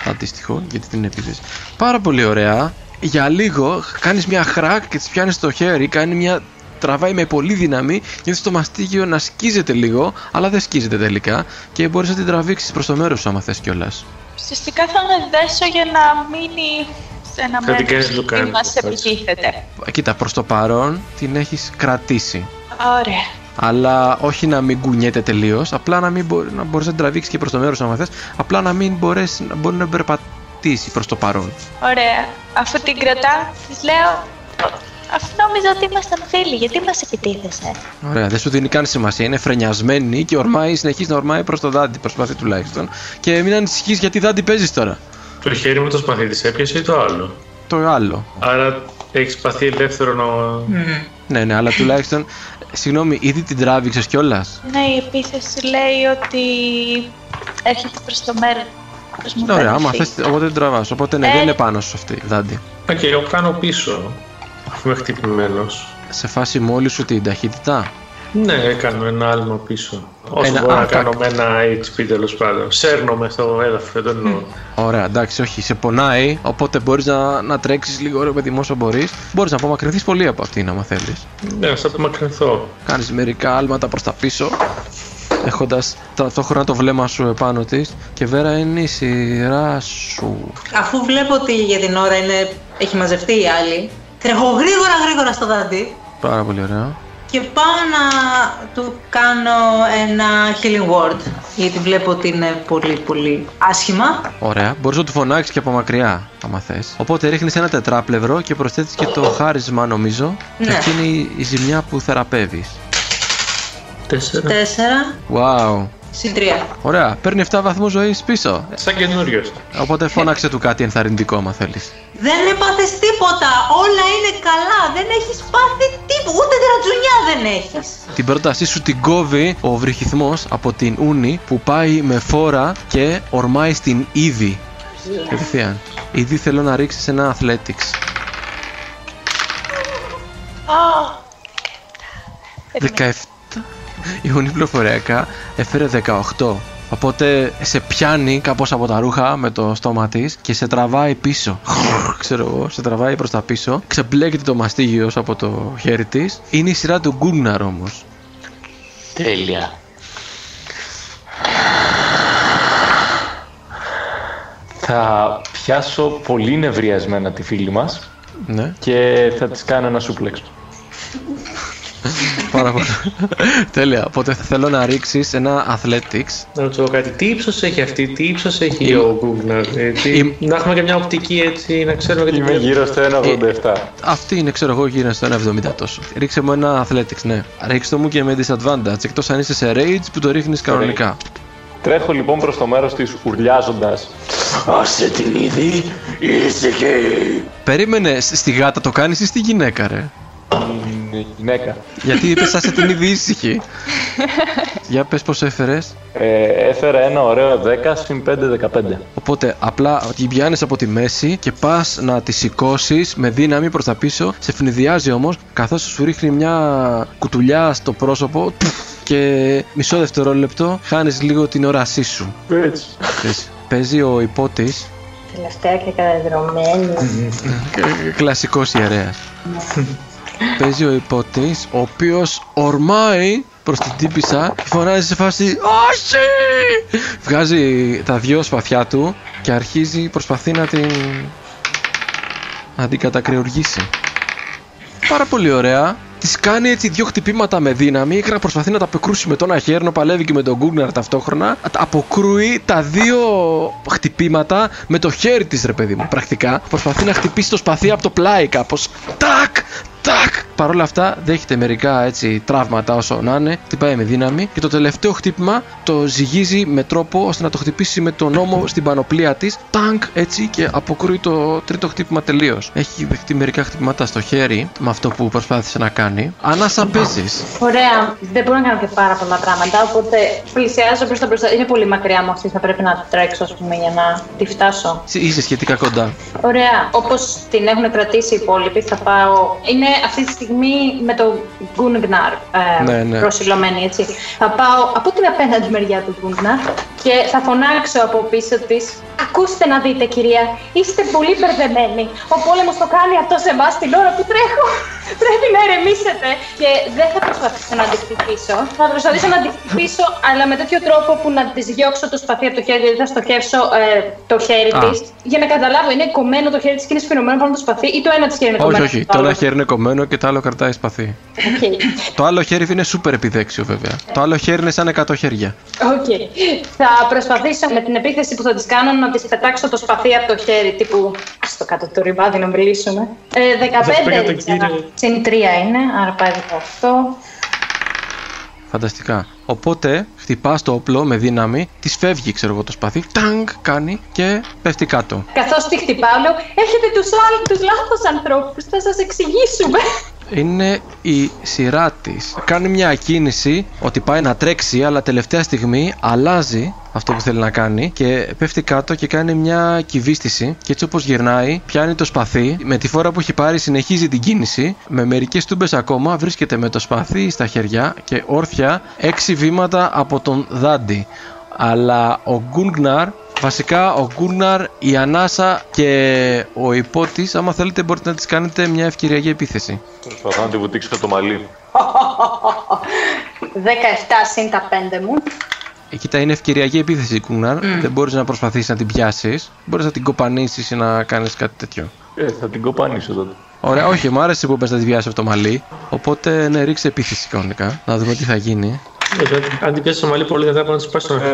A: αντίστοιχο γιατί την επίθεση. Πάρα πολύ ωραία. Για λίγο κάνεις μια χράκ και τις πιάνεις στο χέρι, κάνει μια τραβάει με πολύ δύναμη, νιώθεις το μαστίγιο να σκίζεται λίγο, αλλά δεν σκίζεται τελικά και μπορείς να την τραβήξεις προς το μέρος σου άμα θες κιόλας.
G: Ουσιαστικά θα με δέσω για να μείνει σε ένα
D: Θα την κάνεις
G: μέρος που
D: λουκάνικο,
G: μας
D: έτσι.
G: επιτίθεται.
A: Κοίτα, προς το παρόν την έχεις κρατήσει.
G: Ωραία.
A: Αλλά όχι να μην κουνιέται τελείως, απλά να, μην μπορεί, να μπορείς να την τραβήξεις και προς το μέρος σου άμα θες, απλά να μην μπορέσει να μπορεί να περπατήσει προς το παρόν.
G: Ωραία. Αφού την κρατά, της λέω... Αφού νόμιζα ότι ήμασταν φίλοι, γιατί μας επιτίθεσαι;
A: Ωραία, δεν σου δίνει καν σημασία. Είναι φρενιασμένη και ορμάει, συνεχίζει να ορμάει προς το δάντη. Προσπαθεί τουλάχιστον. Και μην ανησυχείς γιατί δάντη παίζεις τώρα.
D: Το χέρι μου το σπαθί της έπιασε ή το άλλο;
A: Το άλλο.
D: Άρα έχεις σπαθί ελεύθερο να...
A: Ναι, ναι, αλλά τουλάχιστον. Συγγνώμη, ήδη την τράβηξες κιόλας;
G: Ναι, η επίθεση λέει ότι έρχεται προς το μέρος μου.
A: Ωραία,
G: παίρνει
A: άμα
G: φύγει.
A: θες, οπότε την τραβάς. Οπότε ναι,
G: Ε.
A: δεν είναι πάνω σου αυτή, δάντη.
D: Α, και εγώ κάνω πίσω. Αφού είμαι χτυπημένος.
A: Σε φάση μόλις σου την ταχύτητα;
D: Ναι, έκανα ένα άλμα πίσω. Όσο
A: Ένα-
D: μπορώ
A: α,
D: να
A: τα-
D: κάνω με ένα HP τέλος πάντων. Σέρνομαι στο έδαφος, δεν το εννοώ.
A: Ωραία, εντάξει, όχι, σε πονάει. Οπότε μπορείς να, να τρέξεις λίγο ρε παιδί μου όσο μπορείς. Μπορείς να απομακρυνθείς πολύ από αυτήν, άμα θέλεις.
D: Ναι, ας απομακρυνθώ.
A: Κάνεις μερικά άλματα προς τα πίσω. Έχοντας ταυτόχρονα το βλέμμα σου επάνω της. Και βέρα είναι η σειρά σου.
B: Αφού βλέπω ότι για την ώρα είναι, έχει μαζευτεί η άλλη, τρέχω γρήγορα γρήγορα στο δάντη
A: Πάρα πολύ ωραία.
B: και πάω να του κάνω ένα healing word. Γιατί βλέπω ότι είναι πολύ πολύ άσχημα.
A: Ωραία. Μπορείς να του φωνάξεις και από μακριά, άμα θες. Οπότε ρίχνεις ένα τετράπλευρο και προσθέτεις και το χάρισμα, νομίζω. Και
B: Ναι.
A: αυτή είναι η, η ζημιά που θεραπεύεις.
D: Τέσσερα.
B: Τέσσερα
A: Wow.
B: Συν τρία.
A: Ωραία. Παίρνει 7 βαθμούς ζωής πίσω.
D: Σαν καινούριο.
A: Οπότε φώναξε του κάτι ενθαρρυντικό, άμα θέλεις.
B: Δεν έπαθες τίποτα, όλα είναι καλά, δεν έχεις πάθει τίποτα, ούτε ρατζουνιά δεν έχεις.
A: Την πρότασή σου την κόβει ο βρυχυθμός από την Ούνη που πάει με φόρα και ορμάει στην Ήδη. Κατευθείαν. Ήδη θέλω να ρίξεις ένα athletics.
G: Ω,
A: 17. Η Ούνη πληροφοριακά έφερε 18. Οπότε σε πιάνει κάπως από τα ρούχα με το στόμα της και σε τραβάει πίσω. Ξέρω εγώ, σε τραβάει προς τα πίσω. Ξεμπλέκεται το μαστίγιο από το χέρι της. Είναι η σειρά του Γκούναρ όμως.
C: Τέλεια. Θα πιάσω πολύ νευριασμένα τη φίλη μας
A: Ναι,
C: και θα της κάνω ένα σούπλεξ.
A: Πάρα πολύ. Τέλεια. Οπότε θέλω να ρίξεις ένα athletics.
D: Να ρωτήσω κάτι, τι ύψος έχει αυτή, τι ύψος έχει
A: Είμαι-
D: ο Google, ε, τι-
A: Είμαι-
D: να έχουμε και μια οπτική έτσι, να ξέρουμε γιατί.
C: Είμαι γύρω στο 1,87.
A: Αυτή είναι, ξέρω εγώ, γύρω στο 1,70 τόσο. Ρίξε μου ένα athletics, ναι. Ρίξε το μου και με disadvantage, εκτός αν είσαι σε rage που το ρίχνεις κανονικά.
C: Τρέχω λοιπόν προς το μέρος της ουρλιάζοντας. Άσε την ήδη, ήσυχη.
A: Περίμενε, σ- στη γάτα το κάνεις ή στη γυναίκα, ρε;
C: Είναι γυναίκα.
A: Γιατί είπες άσε την ήδη ήσυχη. Για πες πως έφερες.
C: Ε, έφερα ένα ωραίο 10 συν 5, 15.
A: Οπότε απλά την πιάνεις από τη μέση και πας να τη σηκώσεις με δύναμη προς τα πίσω. Σε φνηδιάζει όμως καθώς σου ρίχνει μια κουτουλιά στο πρόσωπο και μισό δευτερόλεπτο χάνεις λίγο την όρασή σου.
C: Έτσι.
A: Ξέρεις, Παίζει ο υπότης,
E: Τελευταία και καταδρομένη.
A: κλασικός ιερέας. Παίζει ο υπότης, ο οποίος ορμάει προς την τύπησα και φωνάζει σε φάση «Όχι!» Βγάζει τα δυο σπαθιά του και αρχίζει, προσπαθεί να την... να την κατακρεουργήσει. Πάρα πολύ ωραία. Της κάνει έτσι δύο χτυπήματα με δύναμη. Ήκρα προσπαθεί να τα αποκρούσει με τον αχέρνο, παλεύει και με τον Γκούγναρ ταυτόχρονα. Τα Αποκρούει τα δύο χτυπήματα με το χέρι της, ρε παιδί μου. Πρακτικά προσπαθεί να χτυπήσει το σπαθί από το πλάι κάπως. Τάκ! Τάκ! Παρ' όλα αυτά δέχεται μερικά έτσι τραύματα όσο να είναι, χτυπάει με δύναμη και το τελευταίο χτύπημα το ζυγίζει με τρόπο ώστε να το χτυπήσει με τον νόμο στην πανοπλία της. Τάγκ έτσι και αποκρούει το τρίτο χτύπημα τελείως. Έχει δεχτεί μερικά χτυπήματα στο χέρι με αυτό που προσπάθησε να κάνει. Ανάσα παίζεις.
E: Ωραία. Δεν μπορώ να κάνω και πάρα πολλά πράγματα, οπότε πλησιάζω προς τα μπροστά. Είναι πολύ μακριά μου αυτή, θα πρέπει να τρέξω, ας πούμε, για να τη φτάσω.
A: Είσαι σχετικά κοντά.
E: Ωραία. Όπως την έχουν κρατήσει οι υπόλοιποι, θα πάω. Είναι αυτή τη στιγμή με το Gunnar ε,
A: Ναι, ναι.
E: προσιλωμένη, έτσι. Θα πάω από την απέναντι μεριά του Gunnar και θα φωνάξω από πίσω της. Ακούστε να δείτε, κυρία, είστε πολύ μπερδεμένοι. Ο πόλεμος το κάνει αυτό σε εμάς την ώρα που τρέχω. Πρέπει να ηρεμήσετε. Και δεν θα προσπαθήσω να τη χτυπήσω. Θα προσπαθήσω να τη χτυπήσω, αλλά με τέτοιο τρόπο που να της διώξω το σπαθί από το χέρι, δηλαδή θα στοχεύσω ε, το χέρι
A: Α.
E: της. Για να καταλάβω, είναι κομμένο το χέρι της και είναι σφυρωμένο πάνω από το σπαθί, ή το ένα της χέρι είναι
A: Όχι,
E: κομμένο.
A: όχι.
E: στο
A: Το
E: άλλο.
A: ένα χέρι είναι κομμένο και το άλλο κρατάει σπαθί.
E: Οκ.
A: Το άλλο χέρι είναι σούπερ επιδέξιο βέβαια. Το άλλο χέρι είναι σαν 100 χέρια.
E: Οκ. Θα προσπαθήσω με την επίθεση που θα της κάνω να της πετάξω το σπαθί από το χέρι. Τύπου. Στο κάτω το ρημάδι να μιλήσουμε. Ε, 15
D: το
E: ήξερα.
D: κύριο.
E: Συν 3 είναι, άρα πάει 18.
A: Φανταστικά. Οπότε χτυπάς το όπλο με δύναμη, της φεύγει ξέρω εγώ το σπαθί, τάγκ κάνει και πέφτει κάτω.
E: Καθώς τη χτυπάω, λέω: Έχετε τους άλλου, τους λάθος ανθρώπους. Θα σας εξηγήσουμε.
A: Είναι η σειρά της. Κάνει μια κίνηση ότι πάει να τρέξει, αλλά τελευταία στιγμή αλλάζει αυτό που θέλει να κάνει και πέφτει κάτω και κάνει μια κυβίστηση. Και έτσι όπως γυρνάει, πιάνει το σπαθί. Με τη φόρα που έχει πάρει, συνεχίζει την κίνηση. Με μερικές τούμπες ακόμα βρίσκεται με το σπαθί στα χέρια και όρθια έξι βήματα από τον Δάντι. Αλλά ο Γκούνγναρ Βασικά ο Γκούρναρ, η Ανάσα και ο υπότης, άμα θέλετε μπορείτε να τις κάνετε μια ευκαιριακή επίθεση.
H: Προσπαθώ να τη βουτήξω το μαλλί.
E: 17 συν τα 5 μου.
A: Ε, κοίτα, είναι ευκαιριακή επίθεση, Γκούρναρ. Δεν μπορείς να προσπαθήσεις να την πιάσεις. Μπορείς να την κοπανίσεις ή να κάνεις κάτι τέτοιο.
H: Ε, θα την κοπανίσω τότε.
A: Ωραία, όχι, μου άρεσε που πες να την πιάσεις από το μαλλί. Οπότε, ναι, ρίξε επίθεση κανονικά. Να δούμε τι θα γίνει.
D: Ε, Αν την πιάσεις το μαλλί πολύ δυνατά, μπορεί να τη πάσει τον αρχή.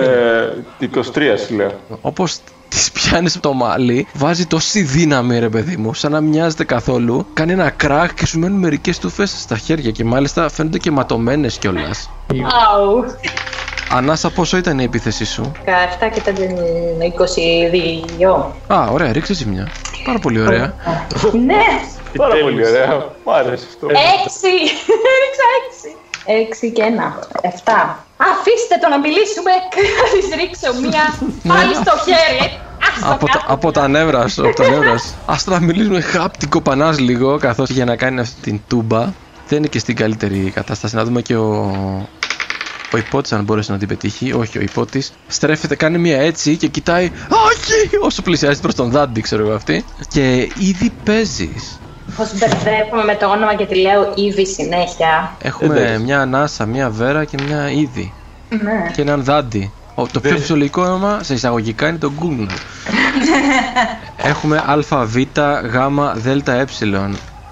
H: Ε, 23 σου λέω.
A: Όπως τη πιάνεις από το μάλι, βάζει τόση δύναμη, ρε παιδί μου, σαν να μοιάζεται καθόλου. Κάνει ένα κράκ και σου μένουν μερικές τούφε στα χέρια και μάλιστα φαίνονται και ματωμένες κιόλας.
E: Αου.
A: Ανάσα, πόσο ήταν η επίθεσή σου;
E: 17 και 22.
A: Α, ωραία, ρίξε ζημιά. Πάρα πολύ ωραία.
E: Ναι,
H: Πάρα πολύ ωραία. Μ' άρεσε αυτό.
E: 6! Έριξα 6. 6 και 1. 7. Αφήστε το να μιλήσουμε. Θα τη ρίξω μία πάλι στο χέρι. Άστο
A: από, τα,
E: κάτω.
A: από τα νεύρα σου, από τα νεύρα σου. Ας τώρα μιλήσουμε χαπ την κοπανάς λίγο, καθώς για να κάνει αυτή την τούμπα. Δεν είναι και στην καλύτερη κατάσταση. Να δούμε και ο, ο υπότης αν μπορέσει να την πετύχει. Όχι, ο υπότης στρέφεται, κάνει μία έτσι και κοιτάει. Όχι! Όσο πλησιάζει προς τον Δάντη, ξέρω εγώ αυτή. Και ήδη παίζεις.
E: Πώς μπερδεύομαι με το όνομα και τη λέω ήδη συνέχεια.
A: Έχουμε
H: Εντάξει.
A: μια ανάσα, μια βέρα και μια ήδη.
E: Ναι.
A: Και έναν Δάντη. Ο- Το πιο φυσιολογικό όνομα σε εισαγωγικά είναι το Google. Έχουμε Α, Β, Γ, Δ, Ε.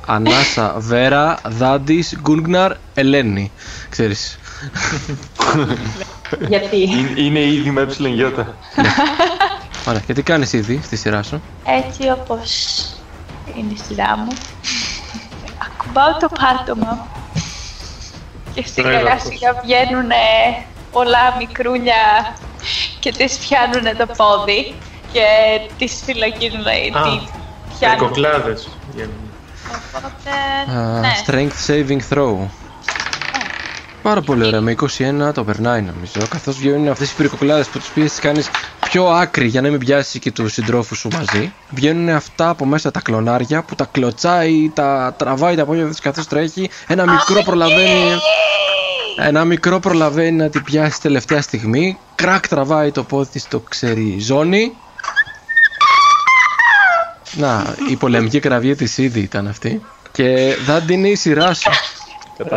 A: Ανάσα, Βέρα, Δάντης, Γκούνγναρ, Ελένη. Ξέρεις.
E: Γιατί;
H: Είναι- Είναι ήδη με ΕΙ.
A: Ωραία. Και τι κάνεις ήδη στη σειρά σου;
G: Έτσι όπως είναι η σειρά μου. Ακουμπάω το πάτωμα και σιγά σιγά βγαίνουν πολλά μικρούλια και τις πιάνουν το πόδι και τις φυλακίζουν,
D: Α,
G: τι πιάνουν.
D: Περικοκλάδε.
G: Οπότε,
A: Α,
G: ναι.
A: Strength saving throw. Πάρα πολύ ωραία. Με 21 το περνάει νομίζω. Καθώς βγαίνουν αυτές οι πυρικοκλάδε που τους πήγε τι κάνεις πιο άκρη για να μην πιάσει και τους συντρόφους σου μαζί. Βγαίνουν αυτά από μέσα τα κλονάρια που τα κλωτσάει, τα τραβάει τα πόδια της καθώς τρέχει. Ένα μικρό προλαβαίνει. Ένα μικρό προλαβαίνει να την πιάσει τελευταία στιγμή. Κρακ τραβάει το πόδι της στο ξεριζώνει. Να, η πολεμική κραυγή της ήδη ήταν αυτή. Και δεν είναι η σειρά σου.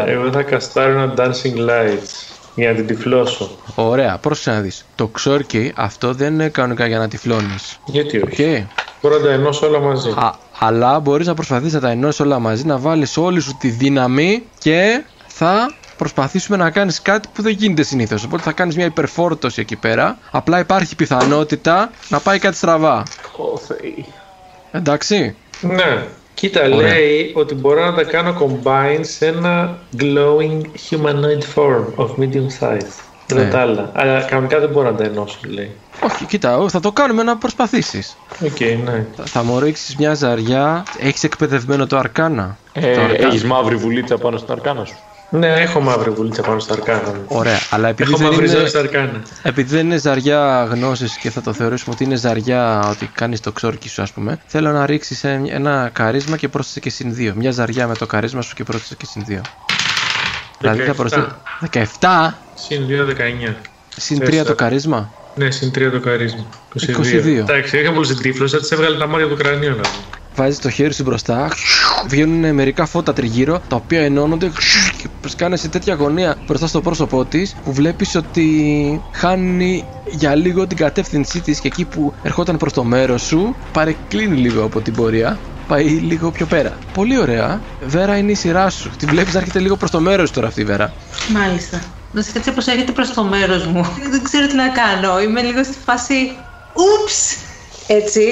D: Εγώ θα καστάρω ένα Dancing Lights για να την τυφλώσω.
A: Ωραία, πρόσεχε να δεις. Το ξόρκι αυτό δεν είναι κανονικά για να τυφλώνεις.
D: Γιατί όχι;
A: Okay.
D: Μπορώ να τα ενώσω όλα μαζί.
A: Α, αλλά μπορείς να προσπαθήσεις να τα ενώσεις όλα μαζί, να βάλεις όλη σου τη δύναμη και θα προσπαθήσουμε να κάνεις κάτι που δεν γίνεται συνήθως. Οπότε θα κάνεις μια υπερφόρτωση εκεί πέρα. Απλά υπάρχει πιθανότητα να πάει κάτι στραβά.
H: Ω Θεή.
A: Εντάξει.
D: Ναι. Κοίτα,
A: Ωραία.
D: λέει ότι μπορώ να τα κάνω combine σε ένα glowing humanoid form of medium size. Και
A: Ναι.
D: τα άλλα. Αλλά κανονικά δεν μπορώ να τα ενώσω, λέει.
A: Όχι, κοίτα, θα το κάνουμε να προσπαθήσεις.
D: Οκ, ναι.
A: Θα, θα μου ρίξεις μια ζαριά. Έχεις εκπαιδευμένο το αρκάνα.
H: Ε,
A: το αρκάνα.
H: Έχεις μαύρη βουλίτσα πάνω στην arcana σου.
D: Ναι, έχω μαύρη βουλίτσα πάνω στα arcana μου.
A: Ωραία, αλλά επειδή
D: Έχω
A: δεν,
D: μαύρη ζώνη
A: είναι,
D: στα arcana.
A: επειδή δεν είναι ζαριά γνώσης και θα το θεωρήσουμε ότι είναι ζαριά ότι κάνεις το ξόρκι σου, ας πούμε, θέλω να ρίξεις ένα charisma και πρόσθεσε και συν 2. Μια ζαριά με το charisma σου και πρόσθεσε και συν 2. Δηλαδή θα
D: 17.
A: προσθέσει. 17
D: Συν 2, 19.
A: συν 3
D: Τέσσερα.
A: το καρίσμα;
D: Ναι, συν 3 το καρίσμα. 22.
A: 22.
D: Εντάξει, είχα πολύ τύφλο, θα της έβγαλε τα μάτια του κρανίου να δω.
A: Βάζει το χέρι σου μπροστά, βγαίνουν μερικά φώτα τριγύρω, τα οποία ενώνονται και σκάνε σε τέτοια γωνία μπροστά στο πρόσωπό της, που βλέπεις ότι χάνει για λίγο την κατεύθυνσή της και εκεί που ερχόταν προς το μέρος σου, παρεκκλίνει λίγο από την πορεία. Πάει λίγο πιο πέρα. Πολύ ωραία. Βέρα είναι η σειρά σου. Τη βλέπεις να έρχεται λίγο προς το μέρος τώρα αυτή η Βέρα.
B: Μάλιστα. Να σε έτσι πως έρχεται προς το μέρος μου. Δεν ξέρω τι να κάνω. Είμαι λίγο στη φάση... Ούψ! Έτσι.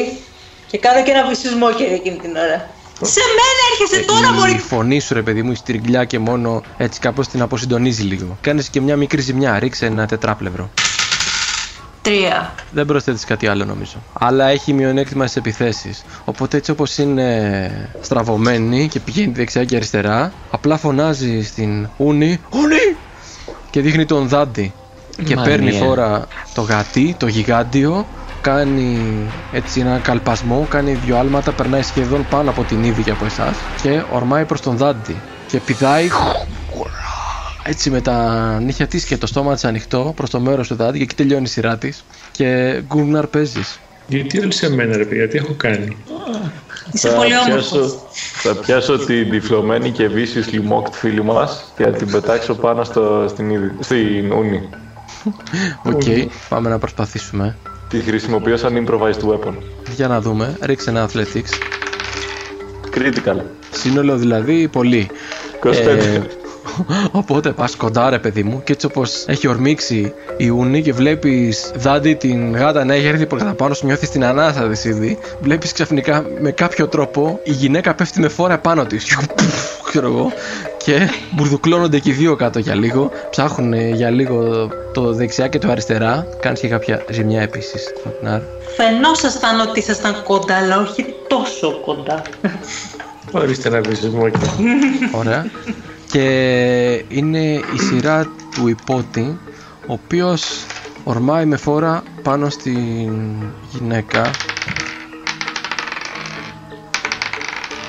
B: Και κάνω και ένα βυσισμό και εκείνη την ώρα. Σε μένα έρχεσαι τώρα,
A: η
B: μωρή!
A: φωνή σου, ρε παιδί μου, η στριγκλιά και μόνο έτσι κάπως την αποσυντονίζει λίγο. Κάνεις και μια μικρή ζημιά. Ρίξε ένα τετράπλευρο.
B: Τρία.
A: Δεν προσθέτεις κάτι άλλο νομίζω. Αλλά έχει μειονέκτημα στις επιθέσεις. Οπότε έτσι όπως είναι στραβωμένη και πηγαίνει δεξιά και αριστερά, απλά φωνάζει στην Ούνη Ούνη! Και δείχνει τον Δάντη. Και
C: Μανία.
A: παίρνει φόρα το γατί, το γιγάντιο, κάνει έτσι ένα καλπασμό, κάνει δύο άλματα, περνάει σχεδόν πάνω από την ίδια από εσάς και ορμάει προς τον Δάντη. Και πηδάει έτσι με τα νύχια της και το στόμα της ανοιχτό προς το μέρος του Δάντη και εκεί τελειώνει η σειρά της. Και γκούναρ παίζεις.
D: Γιατί όλοι σε μένα, ρε παιδιά, τι έχω κάνει;
B: Είσαι
H: Θα
B: πολύ
H: πιάσω,
B: όμορφος.
H: θα πιάσω την τυφλωμένη και βίσιους λιμόκτ φίλη μας και θα την πετάξω πάνω στο, στην, είδη- στην ούνη.
A: Οκ, πάμε να προσπαθήσουμε.
H: Τη χρησιμοποιώ σαν improvised weapon.
A: Για να δούμε. Ρίξε ένα athletics.
H: Critical.
A: Σύνολο δηλαδή πολύ.
H: 25.
A: Ε, οπότε πας κοντά ρε παιδί μου και έτσι όπως έχει ορμήξει η Ούνη και βλέπεις Δάντη την γάτα να έχει έρθει προς τα πάνω σου νιώθεις την ανάσα της ήδη βλέπεις ξαφνικά με κάποιο τρόπο η γυναίκα πέφτει με φόρα πάνω της ξέρω εγώ και μπουρδουκλώνονται και οι δύο κάτω για λίγο ψάχνουν για λίγο το δεξιά και το αριστερά κάνεις και κάποια ζημιά επίσης Φωτεινάρ.
B: Φαινόσασταν ότι ήσασταν κοντά, αλλά όχι τόσο κοντά.
D: Ορίστε ένα βυσισμό εκεί.
A: Ωραία. Και είναι η σειρά του υπότη, ο οποίος ορμάει με φόρα πάνω στην γυναίκα.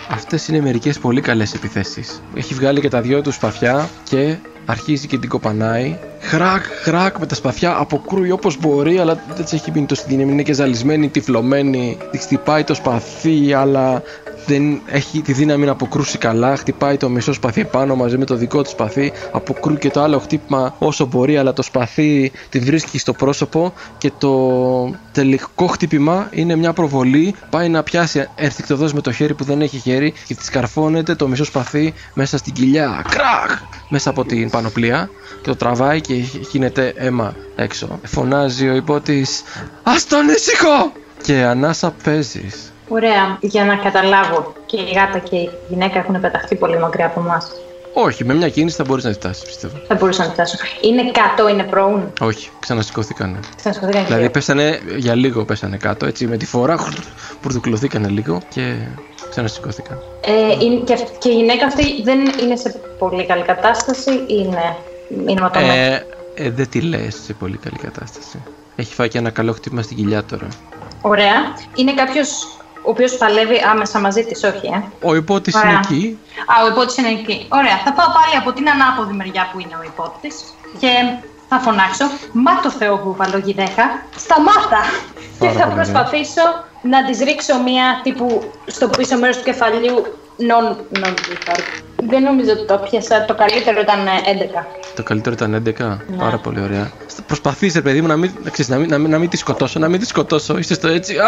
A: Αυτές είναι μερικές πολύ καλές επιθέσεις. Έχει βγάλει και τα δυο τους σπαθιά και αρχίζει και την κοπανάει. Χρακ, χρακ με τα σπαθιά, αποκρούει όπως μπορεί, αλλά δεν της έχει μείνει τόση δύναμη. Είναι και ζαλισμένη, τυφλωμένη. Της χτυπάει το σπαθί, αλλά δεν έχει τη δύναμη να αποκρούσει καλά. Χτυπάει το μισό σπαθί πάνω μαζί με το δικό του σπαθί. Αποκρούει και το άλλο χτύπημα όσο μπορεί, αλλά το σπαθί τη βρίσκει στο πρόσωπο και το τελικό χτύπημα είναι μια προβολή. Πάει να πιάσει ερθικτοδός με το χέρι που δεν έχει χέρι και τη καρφώνεται το μισό σπαθί μέσα στην κοιλιά. Κραχ! Μέσα από την πανοπλία και το τραβάει και γίνεται αίμα έξω. Φωνάζει ο υπότης «Ας τον ήσυχο!» και ανάσα παίζεις.
E: Ωραία, για να καταλάβω. Και η γάτα και η γυναίκα έχουν πεταχτεί πολύ μακριά από εμάς.
A: Όχι, με μια κίνηση θα μπορείς να τη φτάσεις, πιστεύω.
E: Θα μπορούσα να φτάσω. Είναι κάτω, είναι πρone.
A: Όχι, ξανασηκώθηκαν.
E: Ξανασχολήθηκαν και
A: Δηλαδή
E: δύο.
A: πέσανε για λίγο πέσανε κάτω, έτσι με τη φορά μπουρδουκλωθήκανε λίγο και ξανασηκώθηκαν.
E: Ε, είναι- και, αυ- και η γυναίκα αυτή δεν είναι σε πολύ καλή κατάσταση. Είναι, είναι ματωμένη.
A: Ε, ε, δεν τη λες σε πολύ καλή κατάσταση. Έχει φάει και ένα καλό χτύπημα στην κοιλιά τώρα.
E: Ωραία. Είναι κάποιος ο οποίος παλεύει άμεσα μαζί της, όχι, ε;
A: Ο υπότης
E: Ωραία.
A: είναι εκεί.
E: Α, ο υπότης είναι εκεί. Ωραία, θα πάω πάλι από την ανάποδη μεριά που είναι ο υπότης και θα φωνάξω. Μα το Θεό που βάλω γυναίκα, σταμάτα! και
A: Πάρα
E: θα
A: πολύ
E: προσπαθήσω να της ρίξω μία τύπου στο πίσω μέρος του κεφαλιού non, non Δεν νομίζω ότι το πιάσα. Το καλύτερο ήταν ε, 11.
A: Το καλύτερο ήταν 11. Πάρα πολύ ωραία. Προσπαθείς ρε παιδί μου να μην, να ξέρεις, να μην, να μην, να μην τη σκοτώσω, να μην τη σκοτώσω. Είστε στο έτσι. Α,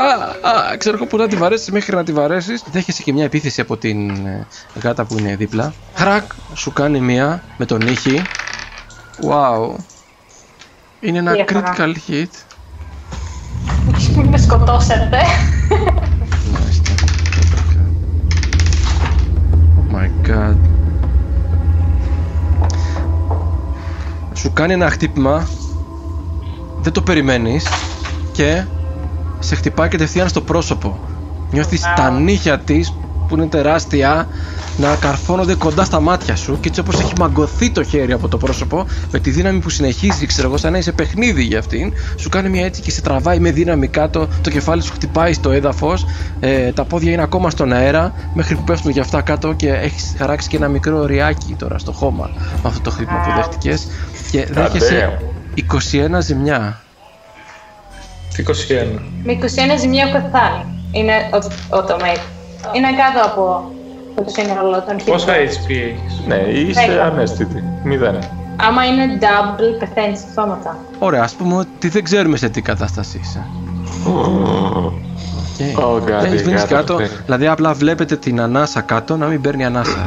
A: α, ξέρω εγώ που να τη βαρέσεις μέχρι να τη βαρέσεις. Δέχεσαι και μια επίθεση από την ε, γάτα που είναι δίπλα. Χρακ, σου κάνει μία με τον ήχη. Wow. Είναι ένα critical hit.
E: Μην με σκοτώσετε.
A: My god. Σου κάνει ένα χτύπημα. Δεν το περιμένεις. Και σε χτυπάει κατευθείαν στο πρόσωπο. Νιώθεις wow. τα νύχια της που είναι τεράστια να καρφώνονται κοντά στα μάτια σου και έτσι όπως έχει μαγκωθεί το χέρι από το πρόσωπο με τη δύναμη που συνεχίζει ξέρω εγώ σαν να είσαι παιχνίδι για αυτήν σου κάνει μια έτσι και σε τραβάει με δύναμη κάτω το κεφάλι σου χτυπάει στο έδαφος ε, τα πόδια είναι ακόμα στον αέρα μέχρι που πέφτουν για αυτά κάτω και έχεις χαράξει και ένα μικρό ριάκι τώρα στο χώμα με αυτό το χτύπημα που δέχτηκες και δέχεσαι 21 ζημιά
D: Τι 21.
E: Με 21 ζημιά έχω πεθάνει. Είναι ο, ο Tomate. Είναι κάτω από το σύνολο των χιλιών.
D: Πόσα HP έχεις;
H: Ναι, είσαι
E: Δέκα.
H: ανέστητη. Μηδέν.
E: Άμα είναι double, πεθαίνεις αυτόματα.
A: Ωραία, ας πούμε ότι δεν ξέρουμε σε τι κατάσταση είσαι. Okay.
H: Ω, κάτι,
A: Έχεις μείνει
H: κάτι
A: κάτω,
H: αυτή.
A: δηλαδή απλά βλέπετε την ανάσα κάτω να μην παίρνει ανάσα.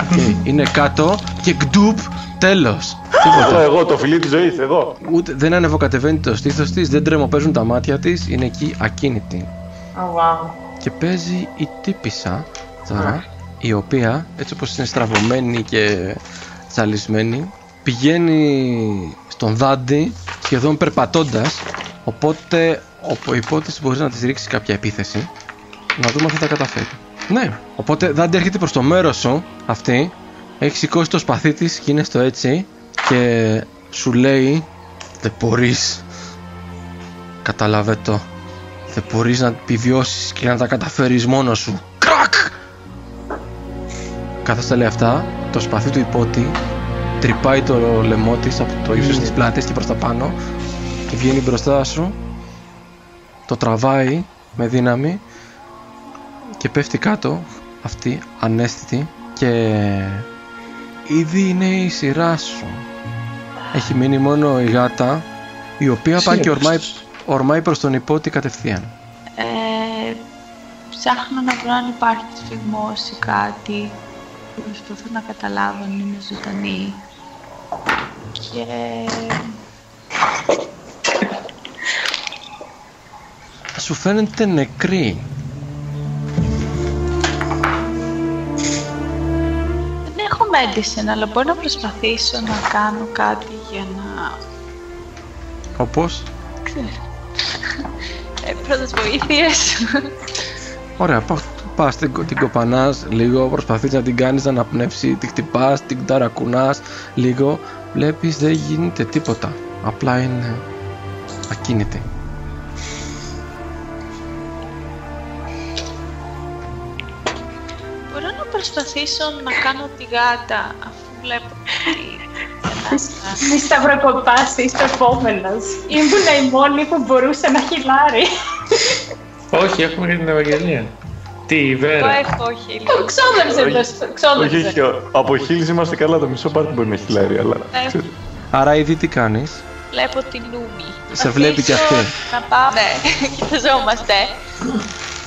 A: okay. Είναι κάτω και γκντουπ, τέλος.
H: Εγώ,
A: Τίποτα.
H: εγώ, το φιλί της ζωής, εγώ.
A: Ούτε, δεν ανεβοκατεβαίνει το στήθος της, δεν τρεμοπαίζουν τα μάτια της, είναι εκεί ακίνητη.
E: Oh, wow.
A: Και παίζει η τύπησα τώρα, η οποία έτσι όπως είναι στραβωμένη και τσαλισμένη, πηγαίνει στον δάντη σχεδόν περπατώντας, οπότε ο υπότης μπορεί να της ρίξει κάποια επίθεση, να δούμε αν θα τα καταφέρει. Ναι, οπότε δάντη έρχεται προς το μέρος σου, αυτή, έχει σηκώσει το σπαθί της και είναι στο έτσι και σου λέει δεν μπορείς Κατάλαβε το δεν μπορείς να επιβιώσεις και να τα καταφέρεις μόνος σου. Κρακ! Καθώς τα λέει αυτά, το σπαθί του υπότη τρυπάει το λαιμό της από το ύψος της πλάτης και προς τα πάνω και βγαίνει μπροστά σου, το τραβάει με δύναμη και πέφτει κάτω αυτή ανέστητη και ήδη είναι η σειρά σου. Έχει μείνει μόνο η γάτα η οποία πάει και ορμάει, ορμάει προς τον υπότη κατευθείαν.
G: Ε, ψάχνω να βρω αν υπάρχει σφιγμός ή κάτι. Προσπαθώ να καταλάβω αν είναι ζωντανή. Και...
A: Σου φαίνεται νεκρή.
G: Δεν έχω medicine, αλλά μπορώ να προσπαθήσω να κάνω κάτι για να...
A: Όπως;
G: ξέρω. Ε, πρώτες βοήθειες.
A: Ωραία, πα, πας την, την κοπανάς λίγο, προσπαθείς να την κάνεις να αναπνεύσει, τη χτυπάς, την ταρακουνάς λίγο. Βλέπεις δεν γίνεται τίποτα. Απλά είναι ακίνητη.
G: Μπορώ να προσπαθήσω να κάνω τη γάτα αφού βλέπω ότι ανάσα.
E: Μη σταυροκοπάς, είσαι επόμενος. Ήμουν η μόνη που μπορούσε να χυλάρει.
D: Όχι, έχουμε και την Ευαγγελία. Τι, η
G: Εγώ
D: Βέρα.
G: έχω χείλη.
E: Το ξόδεψε, το
H: Όχι,
E: ξόδεψε.
H: όχι, ο- από χίλιες είμαστε καλά, το μισό πάρτι μπορεί να έχει χιλάρει, αλλά...
G: Ναι.
H: ξέρεις.
A: Άρα ήδη τι κάνεις;
G: Βλέπω την Λούμι.
A: Σε βλέπει κι
G: Προσπαθήσω
A: αυτή.
G: Να πάω... Ναι, κοιταζόμαστε.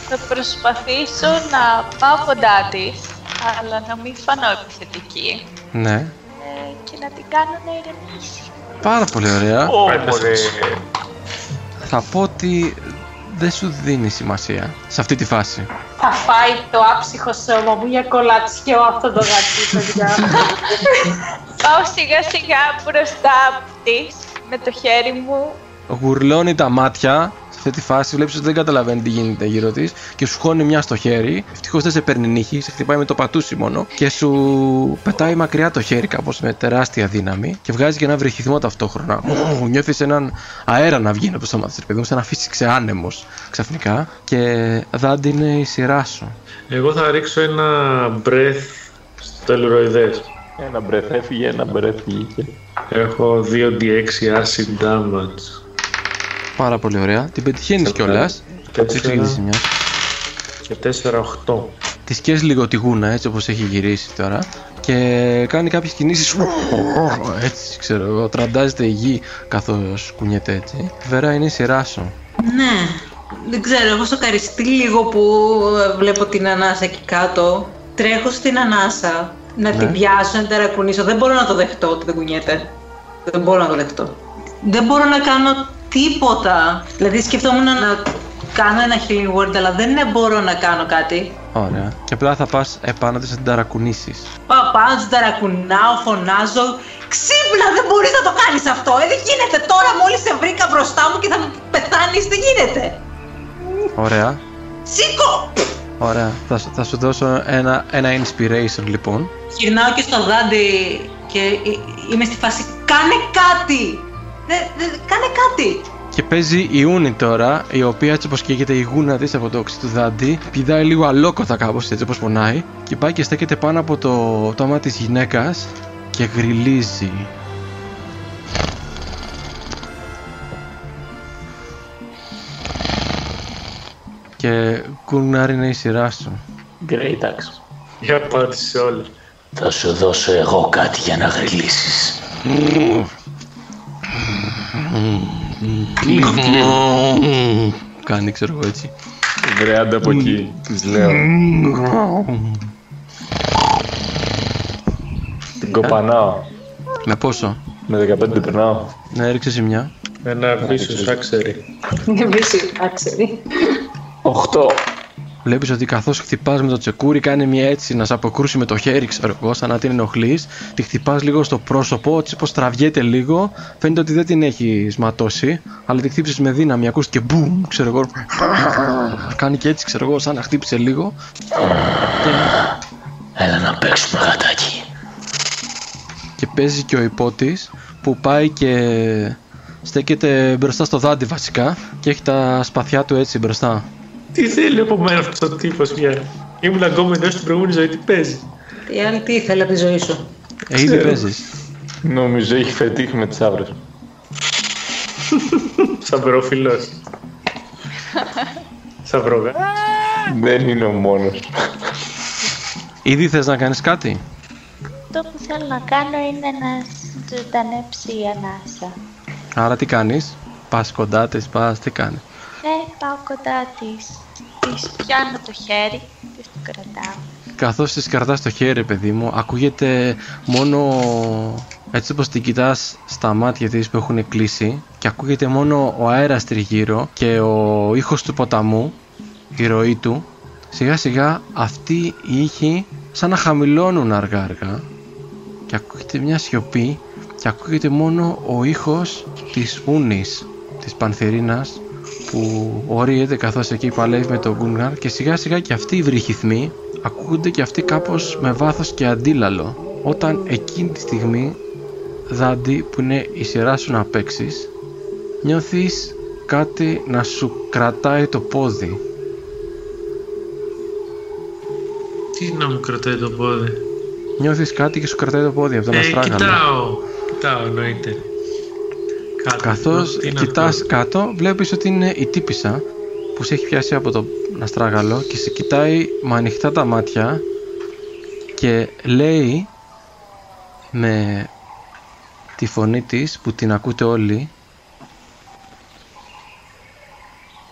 G: Θα προσπαθήσω να πάω κοντά της, αλλά να μην φανώ επιθετική.
A: Ναι.
G: Ε, και να την κάνω να ηρεμήσει.
A: Πάρα πολύ ωραία.
H: Ωραία.
A: Θα πω ότι δεν σου δίνει σημασία σε αυτή τη φάση.
E: Θα φάει το άψυχο σώμα μου για κολατσιό αυτό το γατί, παιδιά.
G: Πάω σιγά σιγά μπροστά της με το χέρι μου.
A: Γουρλώνει τα μάτια σε αυτή τη φάση, βλέπεις ότι δεν καταλαβαίνει τι γίνεται γύρω της και σου χώνει μια στο χέρι. Ευτυχώς δεν σε παίρνει νύχη, σε χτυπάει με το πατούσι μόνο και σου πετάει μακριά το χέρι κάπως με τεράστια δύναμη και βγάζει και ένα βρυχυθμό ταυτόχρονα. Νιώθεις έναν αέρα να βγαίνει από το στόμα της, παιδί μου, σαν να φύσηξε άνεμος ξαφνικά. Και δάντη είναι η σειρά σου.
D: Εγώ θα ρίξω ένα breath στο ελουροειδές.
H: Ένα μπρεθ έφυγε, ένα μπρεθ βγήκε.
D: Έχω 2d6 acid damage.
A: Πάρα πολύ ωραία. Την πετυχαίνεις κιόλας.
D: Και
A: Έτσι τη ζημιά.
D: Και 4-8.
A: Τη σκέφτεσαι λίγο τη γούνα έτσι όπως έχει γυρίσει τώρα και κάνει κάποιες κινήσεις έτσι ξέρω εγώ τραντάζεται η γη καθώς κουνιέται έτσι Βέρα είναι η σειρά σου
B: Ναι, δεν ξέρω, έχω σοκαριστεί λίγο που ε, βλέπω την ανάσα εκεί κάτω. Τρέχω στην ανάσα, να
A: Ναι.
B: την πιάσω, να την ταρακουνήσω. Δεν μπορώ να το δεχτώ ότι δεν κουνιέται. Δεν μπορώ να το δεχτώ. Δεν μπορώ να κάνω τίποτα. Δηλαδή σκεφτόμουν να κάνω ένα healing word, αλλά δεν είναι μπορώ να κάνω κάτι.
A: Ωραία. Και απλά θα πας επάνω της να την ταρακουνήσεις.
B: Πάω πάνω, την ταρακουνάω, φωνάζω. Ξύπνα, δεν μπορείς να το κάνεις αυτό. Ε, δεν γίνεται. Τώρα μόλις σε βρήκα μπροστά μου και θα μου πεθάνεις, δεν γίνεται.
A: Ωραία.
B: Σήκω!
A: Ωραία. Θα, σου- θα σου δώσω ένα, ένα inspiration λοιπόν.
B: Γυρνάω και στο δάντι και ε- είμαι στη φάση. Κάνε κάτι! Δε, δε, κάνε κάτι!
A: Και παίζει η Ούνη τώρα, η οποία έτσι όπως καίγεται η γούνα της από το οξύ του δάντη, πηδάει λίγο αλόκοθα κάπως έτσι όπως πονάει και πάει και στέκεται πάνω από το τόμα της γυναίκας και γριλίζει. Και Γκούναρ είναι η σειρά σου.
C: Great axe.
D: Για απάντηση όλα.
C: Θα σου δώσω εγώ κάτι για να γριλήσεις.
A: Κάνει ξέρω εγώ έτσι.
H: Βρε άντε από εκεί, της λέω. Την κοπανάω.
A: Με πόσο;
H: Με 15 την περνάω.
A: Ναι, ρίξε ζημιά.
D: Ένα βίσος άξερι.
E: Εμείς άξεροι.
H: 8.
A: Βλέπεις ότι καθώς χτυπάς με το τσεκούρι, κάνει μια έτσι να σε αποκρούσει με το χέρι, ξέρω εγώ, σαν να την ενοχλείς. Τη χτυπάς λίγο στο πρόσωπο, έτσι πως τραβιέται λίγο. Φαίνεται ότι δεν την έχει ματώσει, αλλά τη χτύπησες με δύναμη. Ακούς και μπουμ, ξέρω εγώ. Κάνει και έτσι, ξέρω εγώ, σαν να χτύπησε λίγο.
C: Έλα να παίξουμε γατάκι.
A: Και παίζει και ο υπότης που πάει και στέκεται μπροστά στο δάντη βασικά και έχει τα σπαθιά του έτσι μπροστά.
D: Τι θέλει από μένα αυτός ο τύπος πια; Ήμουν αγκόμενο στην προηγούμενη ζωή, τι παίζει;
B: Τι άλλη τι ήθελε από τη ζωή σου;
A: Ε, ήδη παίζεις.
H: Νομίζω έχει φετίχ με τις άβρες.
D: Σαυροφιλό. Σαυρόγα.
H: Δεν είναι ο μόνος.
A: Ήδη θες να κάνεις κάτι;
G: Αυτό που θέλω να κάνω είναι να ζωντανέψει η ανάσα.
A: Άρα τι κάνεις; Πας κοντά της, πας, τι κάνεις;
G: Ναι, πάω κοντά της. Της πιάνω το χέρι, της το κρατάω.
A: Καθώς της κρατάς το χέρι παιδί μου Ακούγεται μόνο έτσι όπως την κοιτάς στα μάτια της που έχουν κλείσει Και ακούγεται μόνο ο αέρας τριγύρω Και ο ήχος του ποταμού Η ροή του Σιγά σιγά αυτοί οι ήχοι σαν να χαμηλώνουν αργά αργά Και ακούγεται μια σιωπή Και ακούγεται μόνο ο ήχος της ούνης Της πανθερίνας που ορίεται καθώς εκεί παλεύει με τον Γκούνγαρ και σιγά σιγά και αυτοί οι βρυχυθμοί ακούγονται και αυτοί κάπως με βάθος και αντίλαλο όταν εκείνη τη στιγμή Δάντη που είναι η σειρά σου να παίξεις, νιώθεις κάτι να σου κρατάει το πόδι
D: Τι να μου κρατάει το πόδι;
A: νιώθεις κάτι και σου κρατάει το πόδι από τον
D: Ε,
A: αστράγαλο
D: κοιτάω. Κοιτάω, εννοείται. Κάτω.
A: Καθώς
D: Τι είναι
A: κοιτάς
D: αυτό;
A: κάτω βλέπεις ότι είναι η τύπησα που σε έχει πιάσει από το αστράγαλο και σε κοιτάει με ανοιχτά τα μάτια και λέει με τη φωνή της που την ακούτε όλοι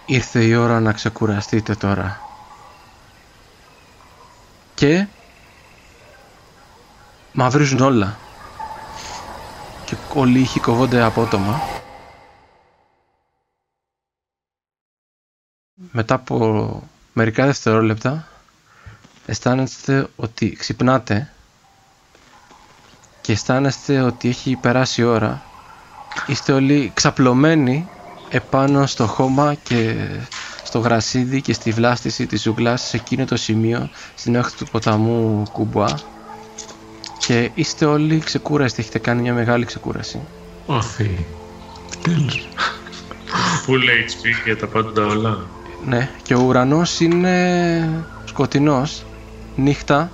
A: Ήρθε η ώρα να ξεκουραστείτε τώρα. Και μαυρίζουν όλα. Και όλοι οι ήχοι κοβόνται απότομα. Μετά από μερικά δευτερόλεπτα αισθάνεστε ότι ξυπνάτε και αισθάνεστε ότι έχει περάσει η ώρα. Είστε όλοι ξαπλωμένοι επάνω στο χώμα και στο γρασίδι και στη βλάστηση της ζουγκλάς σε εκείνο το σημείο στην όχθη του ποταμού Κουμπουά και είστε όλοι ξεκούραστοι, έχετε κάνει μια μεγάλη ξεκούραση.
D: Ωθή. Τέλος. Full HP για τα πάντα όλα.
A: Ναι, και ο ουρανός είναι σκοτεινός, νύχτα,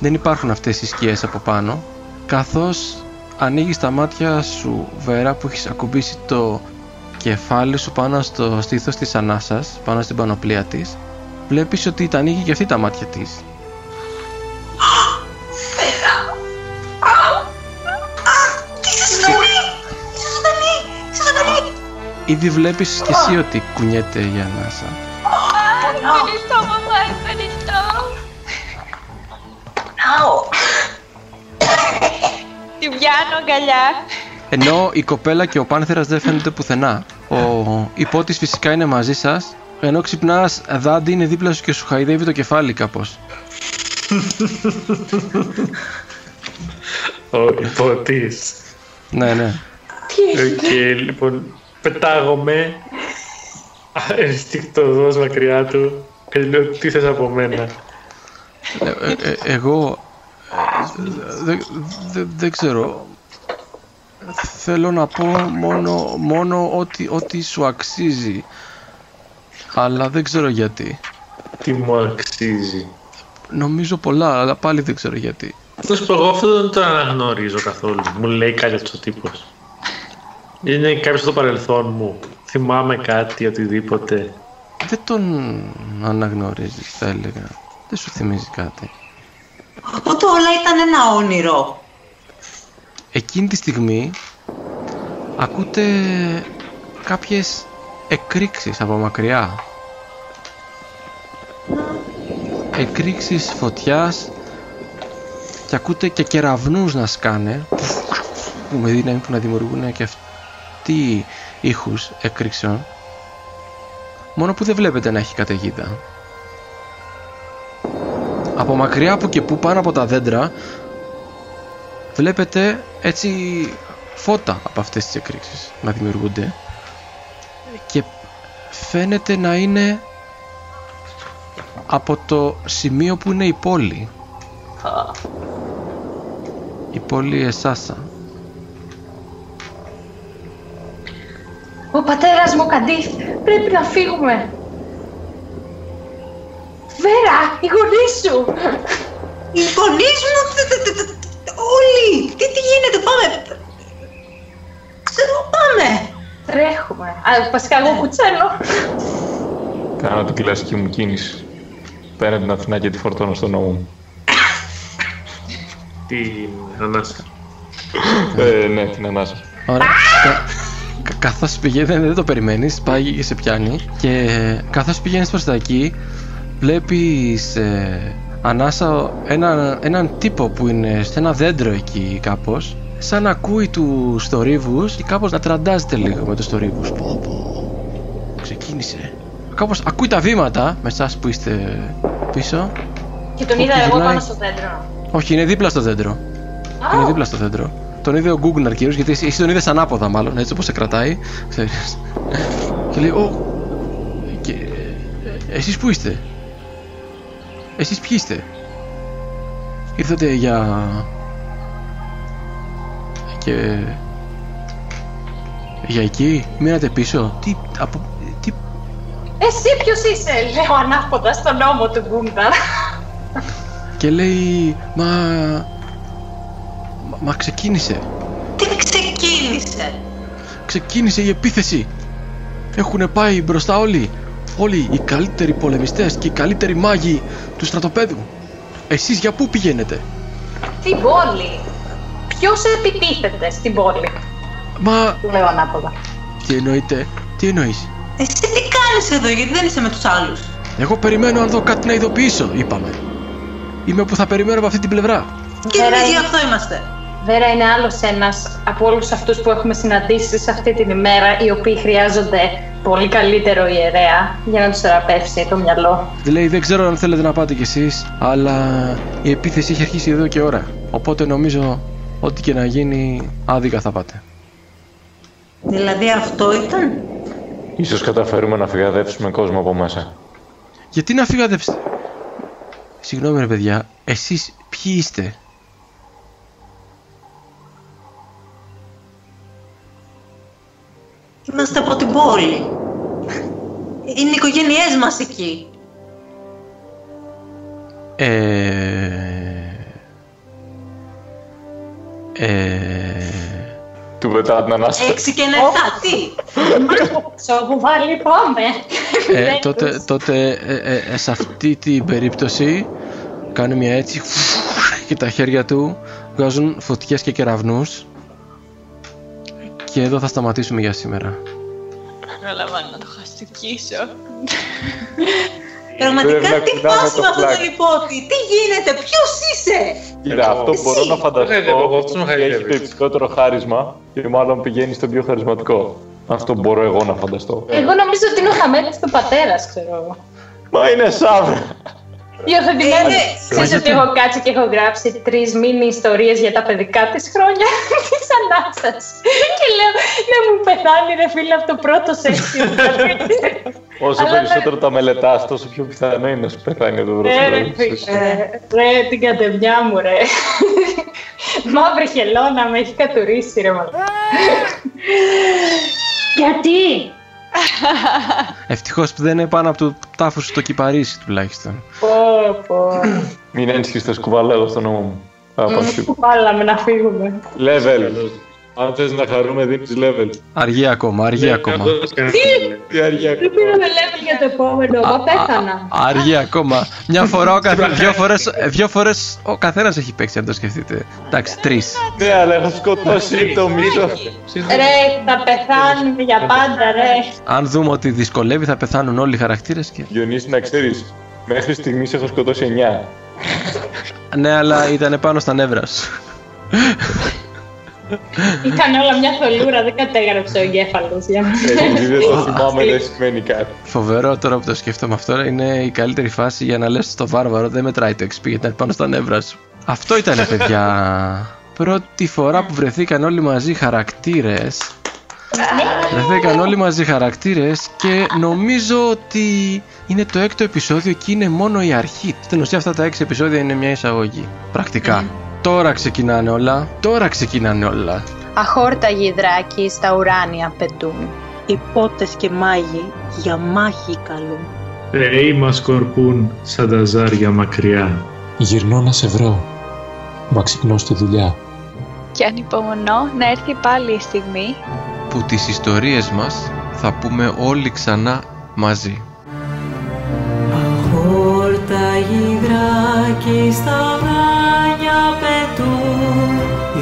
A: δεν υπάρχουν αυτές οι σκιές από πάνω, καθώς ανοίγεις τα μάτια σου Βέρα που έχεις ακουμπήσει το κεφάλι σου πάνω στο στήθος της ανάσας, πάνω στην πανοπλία της, βλέπεις ότι τα ανοίγει και αυτή τα μάτια της. Ήδη βλέπεις και εσύ ότι κουνιέται η ανάσα.
G: Ευχαριστώ, μαμά, ευχαριστώ. Τη πιάνω αγκαλιά.
A: Ενώ η κοπέλα και ο πάνθερας δεν φαίνονται πουθενά. Ο υπότης φυσικά είναι μαζί σας, Ενώ ξυπνάς, δάντη είναι δίπλα σου και σου χαϊδεύει το κεφάλι κάπως.
D: Ο ιππότης.
A: ναι, ναι.
D: Οκ, λοιπόν, πετάγομαι ενστικτωδώς μακριά του και λέω τι θες από μένα;
A: Ε, ε, ε, εγώ δεν δε, δεν ξέρω. Θέλω να πω μόνο, μόνο ότι, ότι σου αξίζει. Αλλά δεν ξέρω γιατί.
D: Τι μου αξίζει.
A: Νομίζω πολλά, αλλά πάλι δεν ξέρω γιατί.
D: Θα σου πω, εγώ αυτό δεν το αναγνωρίζω καθόλου. Μου λέει κάτι αυτός ο τύπος. Είναι κάποιος στο παρελθόν μου. Θυμάμαι κάτι, οτιδήποτε.
A: Δεν τον αναγνωρίζεις, θα έλεγα. Δεν σου θυμίζει κάτι.
B: Οπότε όλα ήταν ένα όνειρο.
A: Εκείνη τη στιγμή ακούτε κάποιες εκρήξεις από μακριά. Εκρήξεις φωτιάς και ακούτε και κεραυνούς να σκάνε που με δύναμη που να δημιουργούν και αυτοί ήχους εκρήξεων μόνο που δεν βλέπετε να έχει καταιγίδα. Από μακριά που και που πάνω από τα δέντρα βλέπετε έτσι φώτα από αυτές τις εκρήξεις να δημιουργούνται και φαίνεται να είναι από το σημείο που είναι η πόλη. Η πόλη Εσάσα.
E: Ο πατέρας μου, Καντήθ, πρέπει να φύγουμε. Βέρα, οι γονείς σου.
B: Οι γονείς μου, τε- τε- τε- τε- όλοι, τι, τι γίνεται, πάμε. Ξέρω, πάμε.
E: Τρέχουμε. Α, βασικά εγώ κουτσένω.
H: Κάνω την κλασική μου κίνηση. Παίρνω την Αθηνά και τη φορτώνω στον νόμο μου.
D: Τι ανάσα.
H: ε, ναι, την ανάσα.
A: Ωραία. Κα, κα- καθώς πηγαίνει, δεν, δεν το περιμένεις, πάει και σε πιάνει και καθώς πηγαίνεις προς τα εκεί βλέπεις ε, ανάσα ένα, έναν τύπο που είναι σε ένα δέντρο εκεί κάπως σαν να ακούει τους θορύβους και κάπως να τραντάζεται λίγο με τους θορύβους. Πω πω, ξεκίνησε. Κάπως ακούει τα βήματα με εσάς που είστε πίσω.
E: Και τον
A: Που
E: είδα εγώ
A: γυρνάει.
E: πάνω στο δέντρο.
A: Όχι, είναι δίπλα στο δέντρο. Είναι δίπλα στο δέντρο. Τον είδε ο Γκούγκναρ κυρίως, γιατί εσύ εσύ τον είδες ανάποδα, μάλλον έτσι όπως σε κρατάει. Ξέρεις. και λέει, Ω. Και. ε, Εσείς που είστε; Εσείς ποιοι είστε; Ήρθατε για. Και. Για εκεί, μείνατε πίσω. Τι. Από. Τι.
E: Εσύ ποιος είσαι, λέω ανάποδα στον νόμο του Γκούνταρ.
A: Και λέει, Μα. Μα, μα ξεκίνησε.
B: Τι ξεκίνησε;
A: ξεκίνησε η επίθεση. Έχουν πάει μπροστά όλοι. Όλοι οι καλύτεροι πολεμιστές και οι καλύτεροι μάγοι του στρατοπέδου. Εσείς για πού πηγαίνετε;
E: Στην πόλη. Ποιος επιτίθεται στην πόλη;
A: Μα
E: Του λέω ανάποδα.
A: τι εννοείτε, τι εννοείς;
B: Εσύ τι κάνεις εδώ, γιατί δεν είσαι με τους άλλους;
A: Εγώ περιμένω αν δω κάτι να ειδοποιήσω, είπαμε. Είμαι που θα περιμένω από αυτή την πλευρά.
B: Και
E: Βέρα,
B: εμείς γι'
E: είναι-
B: αυτό είμαστε.
E: Βέρα είναι άλλος ένας από όλους αυτούς που έχουμε συναντήσει σε αυτή την ημέρα, οι οποίοι χρειάζονται πολύ καλύτερο ιερέα για να τους θεραπεύσει το μυαλό.
A: Δηλαδή δεν ξέρω αν θέλετε να πάτε κι εσείς, αλλά η επίθεση έχει αρχίσει εδώ και ώρα. Οπότε νομίζω ό,τι και να γίνει άδικα θα πάτε.
B: Δηλαδή αυτό ήταν;
H: Ίσως καταφέρουμε να φυγαδεύσουμε κόσμο από μέσα.
A: Γιατί να φύγατε... Συγγνώμη ρε παιδιά, εσείς ποιοι είστε;
B: Είμαστε από την πόλη. Είναι οι οικογένειές μας εκεί.
A: Ε... Ε...
H: Του πετάω την ανάσα.
B: Έξι και ένα εφτά, τι;
E: Σε όπου βάλει πάμε.
A: ε, τότε, τότε ε, ε, ε, σε αυτή την περίπτωση κάνει μια έτσι και τα χέρια του βγάζουν φωτιές και κεραυνούς και εδώ θα σταματήσουμε για σήμερα.
G: Προλαβαίνω να το χαστικήσω.
B: Πραγματικά
H: Πρέπει να
B: τι
H: κουνάμε
B: πας
H: το
B: με αυτόν
H: φλаг.
B: τον υπότη. Τι γίνεται, ποιος είσαι;
H: Κοίτα, αυτό μπορώ να
D: Ναι, ναι,
H: φανταστώ
D: εγώ αυτός με
H: ότι έχει
D: χαϊδεύεις.
H: το υψηλότερο χάρισμα και μάλλον πηγαίνει στο πιο χαρισματικό.
C: Αυτό μπορώ εγώ να φανταστώ.
E: Εγώ νομίζω ότι είναι ο χαμένος του πατέρας, ξέρω εγώ.
C: Μα είναι σάβρα.
E: Υιοθετημένο.
I: Ε,
E: Ξέρεις ότι έχω κάτσει και έχω γράψει τρεις μίνι ιστορίες για τα παιδικά της χρόνια της ανάσας. Και λέω, να μου πεθάνει ρε φίλε αυτό το πρώτο σεξ.
C: Όσο
E: Αλλά
C: περισσότερο τα μελετάς, τόσο πιο πιθανό είναι να σου πεθάνει το
E: Ρε, ρε,
C: βροχερό.
E: φίλε. Ρε, την κατεμιά μου, ρε. Μαύρη χελώνα με έχει κατουρίσει, ρε μαλάκα. Γιατί;
A: Ευτυχώς που δεν είναι πάνω από το τάφος σου το κυπαρίσι τουλάχιστον.
E: Πω, πω.
C: Μην ένσχεις το σκουβαλέω στο νόμο μου. Από σου.
E: Βάλαμε να φύγουμε.
C: Level. Αν θες να χαρούμε δίνεις level.
A: Αργεί ακόμα, αργεί ακόμα.
C: Τι; αργία.
E: Δεν πήραμε level για το επόμενο. Μα πέθανα.
A: Αργεί ακόμα. Μια φορά ο καθένας. Δύο φορές, ε, δύο φορές ο καθένας έχει παίξει, αν το σκεφτείτε. Εντάξει, τρεις.
C: Ναι, αλλά έχω σκοτώσει το μισό.
E: Ρε, θα πεθάνουμε για πάντα, ρε.
A: Αν δούμε ότι δυσκολεύει, θα πεθάνουν όλοι οι χαρακτήρες και.
C: Διονύση, να ξέρεις, μέχρι στιγμής έχω σκοτώσει 9.
A: Ναι, αλλά ήταν πάνω στα νεύρα σου.
E: Ήταν όλα μια θολούρα, δεν κατέγραψε ο εγκέφαλος για μας.
C: Επειδή δεν το θυμάμαι δεν σημαίνει κάτι.
A: Φοβερό τώρα που το σκέφτομαι αυτό είναι η καλύτερη φάση για να λες στο βάρβαρο δεν μετράει το XP γιατί ήταν πάνω στα νεύρα σου. Αυτό ήταν παιδιά. Πρώτη φορά που βρεθήκαν όλοι μαζί χαρακτήρες Βρεθήκαν όλοι μαζί χαρακτήρες και νομίζω ότι είναι το έκτο επεισόδιο και είναι μόνο η αρχή. Στην ουσία αυτά τα έξι επεισόδια είναι μια εισαγωγή. Πρακτικά. Τώρα ξεκινάνε όλα. Τώρα ξεκινάνε όλα.
J: Αχόρταγοι δράκοι στα ουράνια πετούν.
K: Υπότες και μάγοι για μάχη καλούν.
D: Θεοί μας σκορπούν σαν τα ζάρια μακριά.
L: Γυρνώ να σε βρω. Μα ξυπνώ στη δουλειά.
G: Και ανυπομονώ να έρθει πάλι η στιγμή
A: Που τις ιστορίες μας θα πούμε όλοι ξανά μαζί.
B: Αχόρταγοι δράκοι στα ουράνια πετούν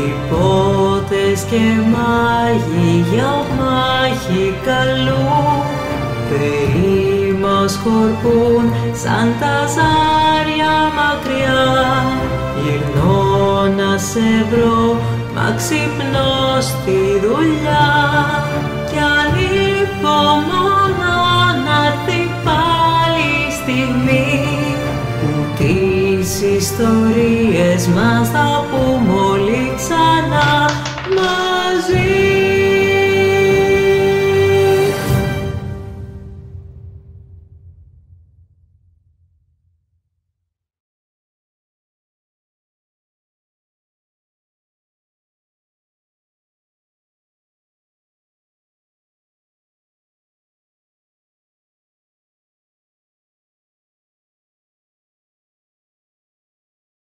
B: Υπότες και μάγοι για μάχη καλούν Θεοί μας σκορπούν σαν τα ζάρια μακριά. Γυρνώ να σε βρω μα ξυπνώ στη δουλειά. Κι ανυπομονώ να έρθει πάλι η στιγμή που τις ιστορίες μας θα πούμε όλοι ξανά μαζί.